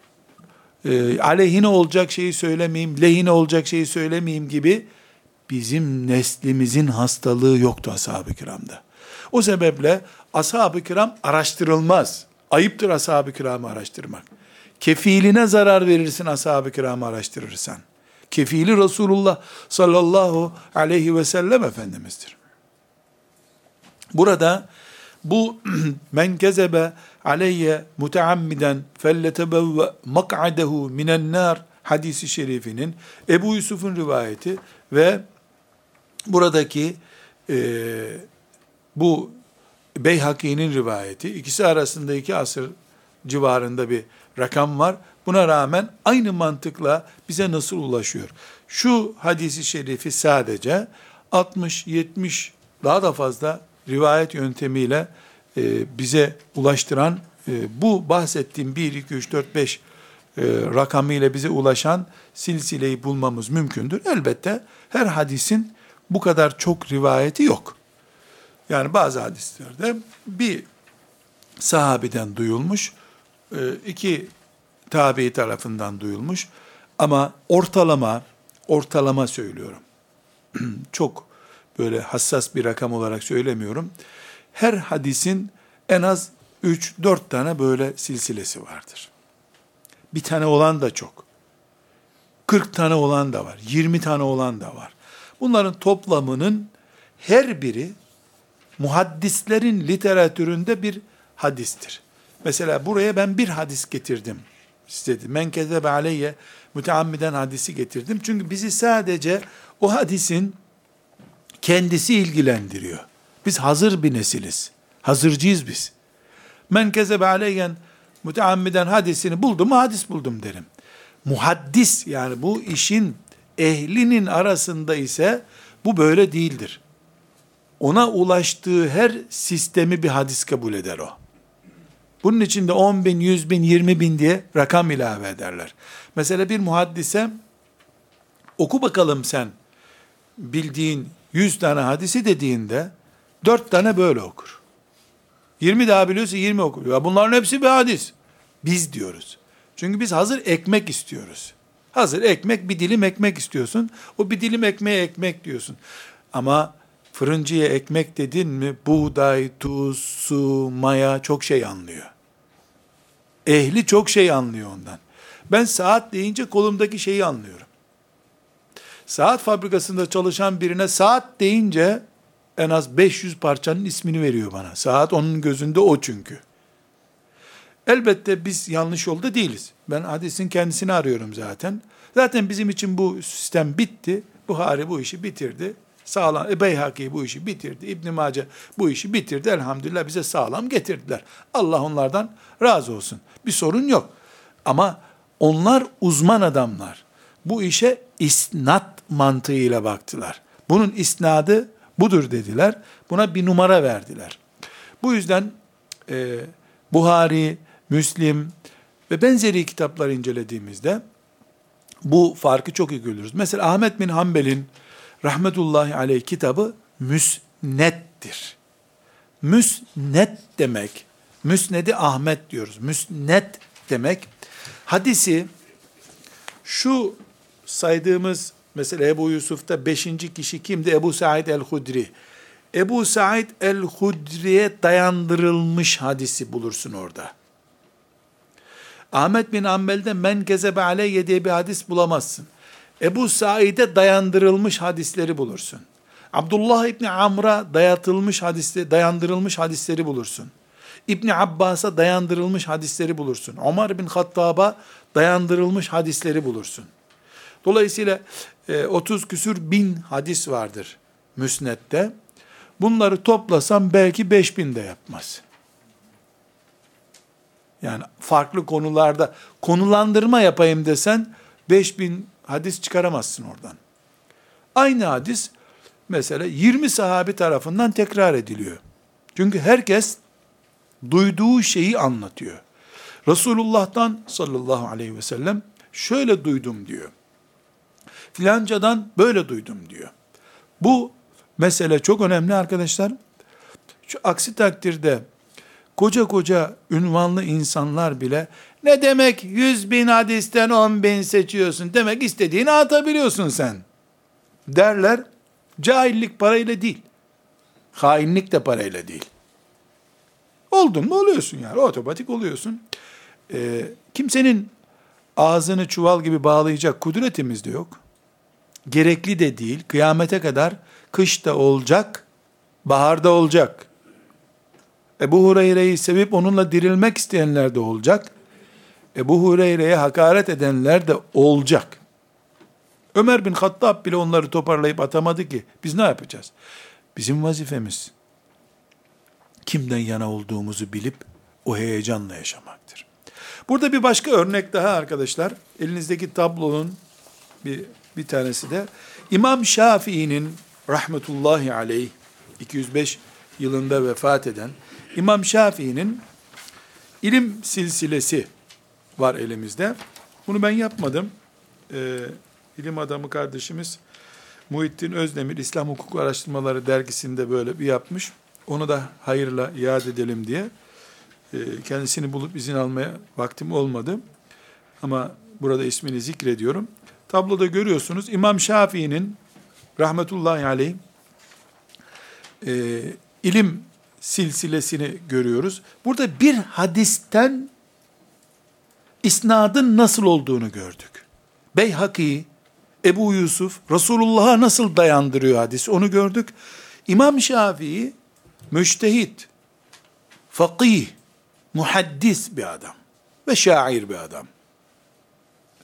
Ee, aleyhine olacak şeyi söylemeyeyim, lehine olacak şeyi söylemeyeyim gibi bizim neslimizin hastalığı yoktu ashab-ı kiramda. O sebeple ashab-ı kiram araştırılmaz. Ayıptır ashab-ı kiramı araştırmak. Kefiline zarar verirsin ashab-ı kiramı araştırırsan. Kefili Resulullah sallallahu aleyhi ve sellem Efendimiz'dir. Burada bu men kezebe aleyye muteammiden felletebevve mak'adehu minen nar hadisi şerifinin Ebu Yusuf'un rivayeti ve buradaki e, bu Beyhaki'nin rivayeti ikisi arasında iki asır civarında bir rakam var. Buna rağmen aynı mantıkla bize nasıl ulaşıyor? Şu hadisi şerifi sadece 60, 70 daha da fazla rivayet yöntemiyle e, bize ulaştıran e, bu bahsettiğim 1, 2, 3, 4, 5 e, rakamıyla bize ulaşan silsileyi bulmamız mümkündür. Elbette her hadisin bu kadar çok rivayeti yok. Yani bazı hadislerde bir sahabiden duyulmuş, e, iki tabi tarafından duyulmuş ama ortalama, ortalama söylüyorum. çok böyle hassas bir rakam olarak söylemiyorum. Her hadisin en az 3-4 tane böyle silsilesi vardır. Bir tane olan da çok. 40 tane olan da var. 20 tane olan da var. Bunların toplamının her biri muhaddislerin literatüründe bir hadistir. Mesela buraya ben bir hadis getirdim. Size men kezebe aleyye müteammiden hadisi getirdim. Çünkü bizi sadece o hadisin kendisi ilgilendiriyor. Biz hazır bir nesiliz. Hazırcıyız biz. Men kezebe aleyyen müteammiden hadisini buldum mu hadis buldum derim. Muhaddis yani bu işin ehlinin arasında ise bu böyle değildir. Ona ulaştığı her sistemi bir hadis kabul eder o. Bunun içinde 10 bin, 100 bin, 20 bin diye rakam ilave ederler. Mesela bir muhaddise oku bakalım sen bildiğin 100 tane hadisi dediğinde 4 tane böyle okur. 20 daha biliyorsa 20 okur. Ya bunların hepsi bir hadis. Biz diyoruz. Çünkü biz hazır ekmek istiyoruz. Hazır ekmek, bir dilim ekmek istiyorsun. O bir dilim ekmeğe ekmek diyorsun. Ama fırıncıya ekmek dedin mi buğday, tuz, su, maya çok şey anlıyor. Ehli çok şey anlıyor ondan. Ben saat deyince kolumdaki şeyi anlıyorum. Saat fabrikasında çalışan birine saat deyince en az 500 parçanın ismini veriyor bana. Saat onun gözünde o çünkü. Elbette biz yanlış yolda değiliz. Ben hadisin kendisini arıyorum zaten. Zaten bizim için bu sistem bitti. Buhari bu işi bitirdi. Sağlam, e, Beyhaki bu işi bitirdi. İbn Mace bu işi bitirdi. Elhamdülillah bize sağlam getirdiler. Allah onlardan razı olsun. Bir sorun yok. Ama onlar uzman adamlar. Bu işe isnat mantığıyla baktılar. Bunun isnadı budur dediler. Buna bir numara verdiler. Bu yüzden e, Buhari, Müslim ve benzeri kitaplar incelediğimizde bu farkı çok iyi görürüz. Mesela Ahmet bin Hanbel'in rahmetullahi aleyh kitabı müsnettir. Müsnet demek, müsnedi Ahmet diyoruz. Müsnet demek, hadisi şu saydığımız mesela Ebu Yusuf'ta beşinci kişi kimdi? Ebu Said el-Hudri. Ebu Said el-Hudri'ye dayandırılmış hadisi bulursun orada. Ahmet bin Ambel'de men gezebe aleyye diye bir hadis bulamazsın. Ebu Said'e dayandırılmış hadisleri bulursun. Abdullah İbni Amr'a dayatılmış hadisleri, dayandırılmış hadisleri bulursun. İbni Abbas'a dayandırılmış hadisleri bulursun. Ömer bin Hattab'a dayandırılmış hadisleri bulursun. Dolayısıyla 30 e, küsür bin hadis vardır müsnette. Bunları toplasam belki 5000 de yapmaz. Yani farklı konularda konulandırma yapayım desen 5000 hadis çıkaramazsın oradan. Aynı hadis mesela 20 sahabi tarafından tekrar ediliyor. Çünkü herkes duyduğu şeyi anlatıyor. Resulullah'tan sallallahu aleyhi ve sellem şöyle duydum diyor. Filancadan böyle duydum diyor. Bu mesele çok önemli arkadaşlar. Şu aksi takdirde koca koca ünvanlı insanlar bile ne demek yüz bin hadisten on bin seçiyorsun demek istediğini atabiliyorsun sen derler. Cahillik parayla değil. Hainlik de parayla değil. Oldun mu oluyorsun yani otomatik oluyorsun. Ee, kimsenin ağzını çuval gibi bağlayacak kudretimiz de yok. Gerekli de değil. Kıyamete kadar kışta olacak, baharda olacak. Ebu Hureyre'yi sevip onunla dirilmek isteyenler de olacak. Ebu Hureyre'ye hakaret edenler de olacak. Ömer bin Hattab bile onları toparlayıp atamadı ki. Biz ne yapacağız? Bizim vazifemiz kimden yana olduğumuzu bilip o heyecanla yaşamaktır. Burada bir başka örnek daha arkadaşlar. Elinizdeki tablonun bir, bir tanesi de İmam Şafii'nin rahmetullahi aleyh 205 yılında vefat eden İmam Şafii'nin ilim silsilesi var elimizde. Bunu ben yapmadım. Ee, ilim adamı kardeşimiz Muhittin Özdemir İslam Hukuk Araştırmaları dergisinde böyle bir yapmış. Onu da hayırla iade edelim diye. Ee, kendisini bulup izin almaya vaktim olmadı. Ama burada ismini zikrediyorum. Tabloda görüyorsunuz İmam Şafii'nin rahmetullahi aleyh e, ilim silsilesini görüyoruz. Burada bir hadisten isnadın nasıl olduğunu gördük. Beyhaki, Ebu Yusuf, Resulullah'a nasıl dayandırıyor hadis onu gördük. İmam Şafii, müştehit, fakih, muhaddis bir adam ve şair bir adam.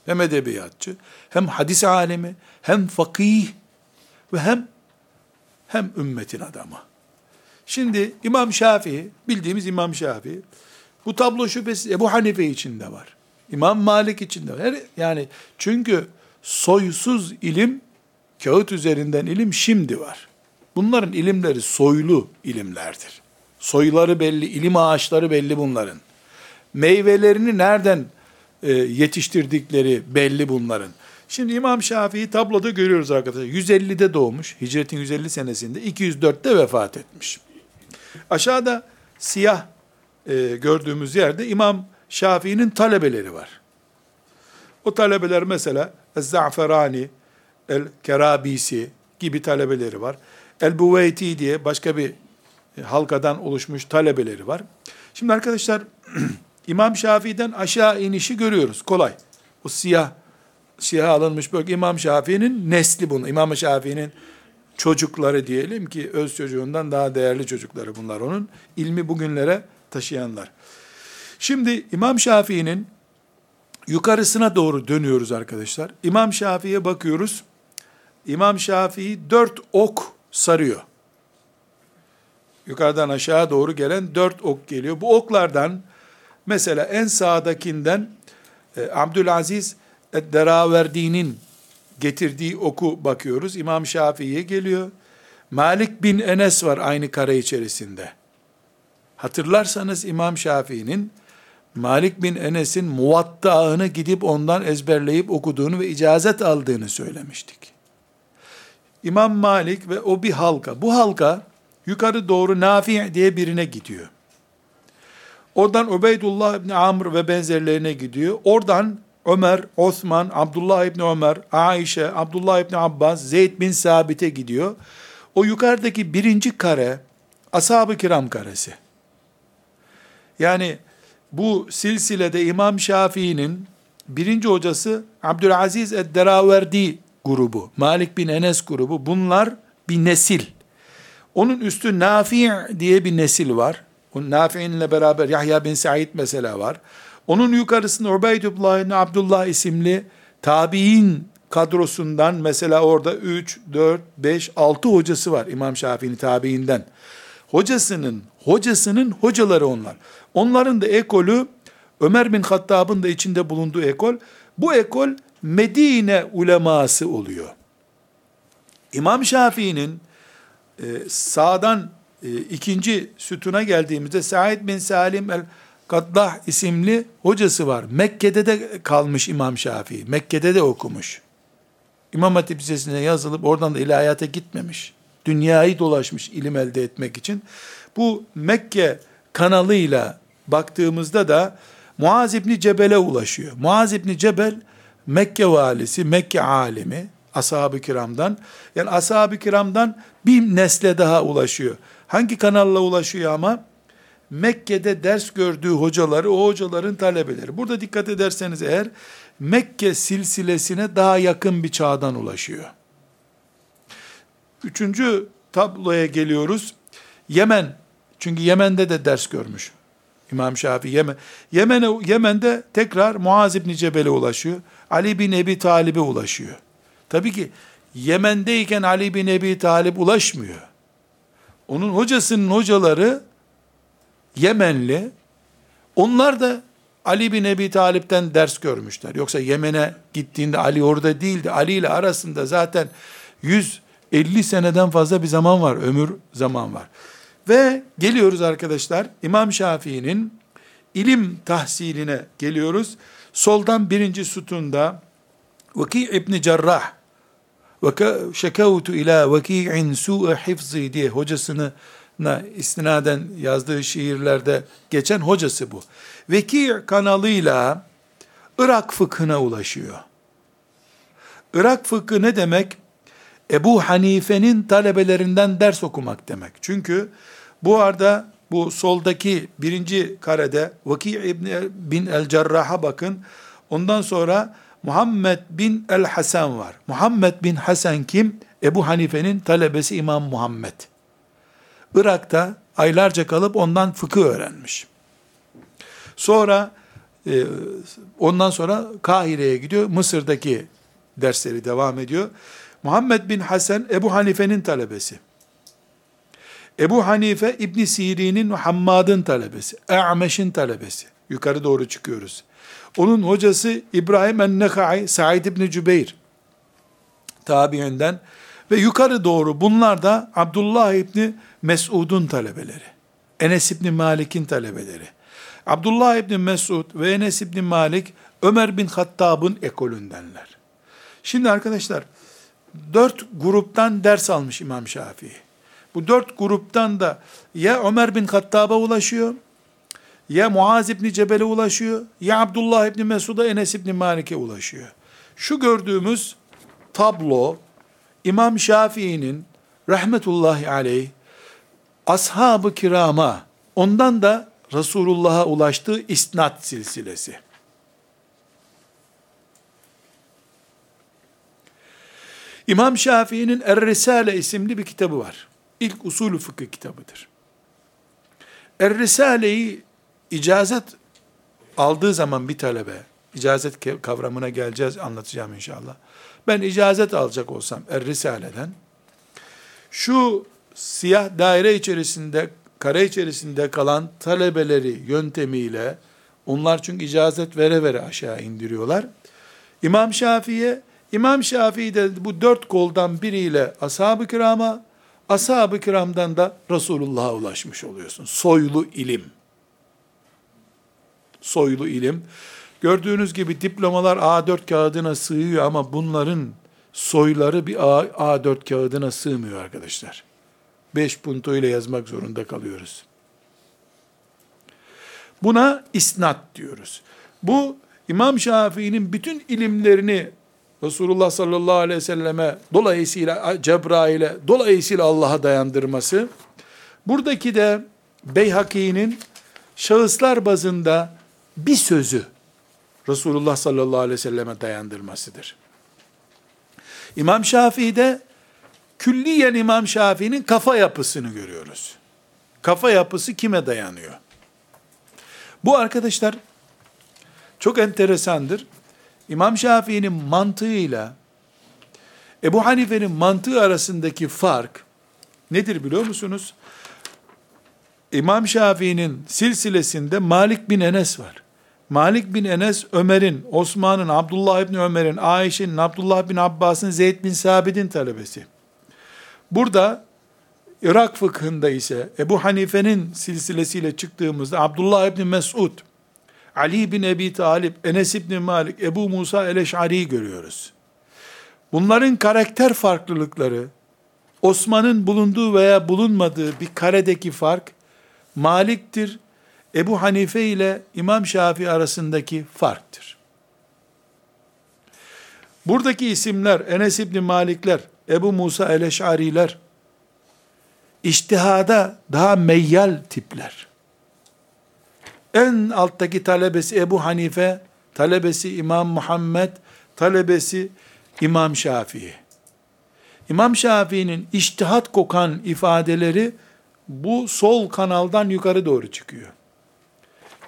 Hem edebiyatçı, hem hadis alemi, hem fakih ve hem hem ümmetin adamı. Şimdi İmam Şafii, bildiğimiz İmam Şafii, bu tablo şüphesiz Ebu Hanife için de var. İmam Malik için de var. Yani çünkü soysuz ilim, kağıt üzerinden ilim şimdi var. Bunların ilimleri soylu ilimlerdir. Soyları belli, ilim ağaçları belli bunların. Meyvelerini nereden e, yetiştirdikleri belli bunların. Şimdi İmam Şafii tabloda görüyoruz arkadaşlar. 150'de doğmuş. Hicretin 150 senesinde. 204'te vefat etmiş. Aşağıda siyah e, gördüğümüz yerde İmam Şafii'nin talebeleri var. O talebeler mesela Ez-Za'ferani, El-Kerabisi gibi talebeleri var. El-Buveyti diye başka bir halkadan oluşmuş talebeleri var. Şimdi arkadaşlar İmam Şafii'den aşağı inişi görüyoruz. Kolay. O siyah siyah alınmış bölge İmam Şafii'nin nesli bunu. İmam Şafii'nin çocukları diyelim ki öz çocuğundan daha değerli çocukları bunlar onun. ilmi bugünlere taşıyanlar. Şimdi İmam Şafii'nin yukarısına doğru dönüyoruz arkadaşlar. İmam Şafii'ye bakıyoruz. İmam Şafii dört ok sarıyor. Yukarıdan aşağı doğru gelen dört ok geliyor. Bu oklardan mesela en sağdakinden e, Abdülaziz Deraverdi'nin getirdiği oku bakıyoruz. İmam Şafii'ye geliyor. Malik bin Enes var aynı kare içerisinde. Hatırlarsanız İmam Şafii'nin Malik bin Enes'in muvattağını gidip ondan ezberleyip okuduğunu ve icazet aldığını söylemiştik. İmam Malik ve o bir halka. Bu halka yukarı doğru Nafi diye birine gidiyor. Oradan Ubeydullah ibn Amr ve benzerlerine gidiyor. Oradan Ömer, Osman, Abdullah ibn Ömer, Aişe, Abdullah ibn Abbas, Zeyd bin Sabit'e gidiyor. O yukarıdaki birinci kare, ashab-ı kiram karesi. Yani bu silsilede İmam Şafii'nin birinci hocası Abdülaziz Edderaverdi grubu, Malik bin Enes grubu bunlar bir nesil. Onun üstü Nafi' diye bir nesil var. Nafi'inle beraber Yahya bin Said mesela var. Onun yukarısında Ubeydullah bin Abdullah isimli tabi'in kadrosundan mesela orada 3, 4, 5, 6 hocası var İmam Şafii'nin tabiinden. Hocasının, hocasının hocaları onlar. Onların da ekolü Ömer bin Hattab'ın da içinde bulunduğu ekol. Bu ekol Medine uleması oluyor. İmam Şafii'nin e, sağdan e, ikinci sütuna geldiğimizde Said bin Salim el Kaddah isimli hocası var. Mekke'de de kalmış İmam Şafii. Mekke'de de okumuş. İmam Hatip Lisesi'ne yazılıp oradan da ilahiyata gitmemiş. Dünyayı dolaşmış ilim elde etmek için. Bu Mekke kanalıyla baktığımızda da Muaz İbni Cebel'e ulaşıyor. Muaz İbni Cebel Mekke valisi, Mekke alimi, ashab-ı kiramdan. Yani ashab-ı kiramdan bir nesle daha ulaşıyor. Hangi kanalla ulaşıyor ama? Mekke'de ders gördüğü hocaları, o hocaların talebeleri. Burada dikkat ederseniz eğer, Mekke silsilesine daha yakın bir çağdan ulaşıyor. Üçüncü tabloya geliyoruz. Yemen, çünkü Yemen'de de ders görmüş. İmam Şafii Yemen. Yemen'e, Yemen'de tekrar Muaz İbni Cebel'e ulaşıyor. Ali bin Ebi Talib'e ulaşıyor. Tabii ki Yemen'deyken Ali bin Ebi Talib ulaşmıyor. Onun hocasının hocaları Yemenli. Onlar da Ali bin Ebi Talip'ten ders görmüşler. Yoksa Yemen'e gittiğinde Ali orada değildi. Ali ile arasında zaten 150 seneden fazla bir zaman var. Ömür zaman var. Ve geliyoruz arkadaşlar İmam Şafii'nin ilim tahsiline geliyoruz. Soldan birinci sütunda Vaki İbni Cerrah ve şekavtu ila vaki'in su'e hifzi diye hocasını istinaden yazdığı şiirlerde geçen hocası bu. Veki kanalıyla Irak fıkhına ulaşıyor. Irak fıkhı ne demek? Ebu Hanife'nin talebelerinden ders okumak demek. Çünkü bu arada bu soldaki birinci karede Vaki İbn bin el Cerrah'a bakın. Ondan sonra Muhammed bin el Hasan var. Muhammed bin Hasan kim? Ebu Hanife'nin talebesi İmam Muhammed. Irak'ta aylarca kalıp ondan fıkıh öğrenmiş. Sonra e, ondan sonra Kahire'ye gidiyor. Mısır'daki dersleri devam ediyor. Muhammed bin Hasan Ebu Hanife'nin talebesi. Ebu Hanife İbn Sirin'in Hammad'ın talebesi. E'meş'in talebesi. Yukarı doğru çıkıyoruz. Onun hocası İbrahim en-Nekai, Said İbni Cübeyr tabiinden ve yukarı doğru bunlar da Abdullah İbni Mesud'un talebeleri. Enes İbni Malik'in talebeleri. Abdullah İbni Mesud ve Enes İbni Malik Ömer bin Hattab'ın ekolündenler. Şimdi arkadaşlar dört gruptan ders almış İmam Şafii. Bu dört gruptan da ya Ömer bin Hattab'a ulaşıyor ya Muaz İbni Cebel'e ulaşıyor, ya Abdullah İbni Mesud'a Enes İbni Malik'e ulaşıyor. Şu gördüğümüz tablo, İmam Şafii'nin rahmetullahi aleyh, ashab-ı kirama, ondan da Resulullah'a ulaştığı isnat silsilesi. İmam Şafii'nin Er-Risale isimli bir kitabı var. İlk usulü fıkıh kitabıdır. Er-Risale'yi icazet aldığı zaman bir talebe, icazet kavramına geleceğiz, anlatacağım inşallah. Ben icazet alacak olsam Er-Risale'den, şu siyah daire içerisinde, kare içerisinde kalan talebeleri yöntemiyle, onlar çünkü icazet vere vere aşağı indiriyorlar. İmam Şafii'ye, İmam Şafii de bu dört koldan biriyle ashab-ı kirama, ashab-ı kiramdan da Resulullah'a ulaşmış oluyorsun. Soylu ilim. Soylu ilim. Gördüğünüz gibi diplomalar A4 kağıdına sığıyor ama bunların soyları bir A4 kağıdına sığmıyor arkadaşlar. 5 punto ile yazmak zorunda kalıyoruz. Buna isnat diyoruz. Bu İmam Şafii'nin bütün ilimlerini Resulullah sallallahu aleyhi ve selleme dolayısıyla Cebrail'e dolayısıyla Allah'a dayandırması. Buradaki de Beyhaki'nin şahıslar bazında bir sözü Resulullah sallallahu aleyhi ve selleme dayandırmasıdır. İmam Şafii'de külliyen İmam Şafii'nin kafa yapısını görüyoruz. Kafa yapısı kime dayanıyor? Bu arkadaşlar çok enteresandır. İmam Şafii'nin mantığıyla Ebu Hanife'nin mantığı arasındaki fark nedir biliyor musunuz? İmam Şafii'nin silsilesinde Malik bin Enes var. Malik bin Enes, Ömer'in, Osman'ın, Abdullah bin Ömer'in, Ayşe'nin, Abdullah bin Abbas'ın, Zeyd bin Sabit'in talebesi. Burada Irak fıkhında ise Ebu Hanife'nin silsilesiyle çıktığımızda Abdullah bin Mesud, Ali bin Ebi Talip, Enes bin Malik, Ebu Musa el-Eş'ari'yi görüyoruz. Bunların karakter farklılıkları, Osman'ın bulunduğu veya bulunmadığı bir karedeki fark, Malik'tir, Ebu Hanife ile İmam Şafii arasındaki farktır. Buradaki isimler, Enes İbni Malikler, Ebu Musa el-Eş'ariler, iştihada daha meyyal tipler. En alttaki talebesi Ebu Hanife, talebesi İmam Muhammed, talebesi İmam Şafii. İmam Şafii'nin iştihat kokan ifadeleri bu sol kanaldan yukarı doğru çıkıyor.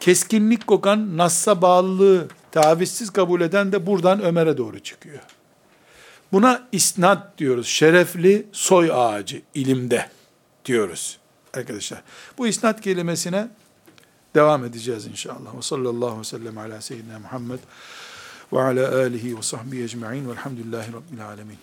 Keskinlik kokan Nass'a bağlılığı tavizsiz kabul eden de buradan Ömer'e doğru çıkıyor. Buna isnat diyoruz. Şerefli soy ağacı ilimde diyoruz arkadaşlar. Bu isnat kelimesine devam edeceğiz inşallah. Ve sallallahu aleyhi ve sellem ala seyyidina Muhammed ve ala alihi ve sahbihi ecma'in velhamdülillahi rabbil alemin.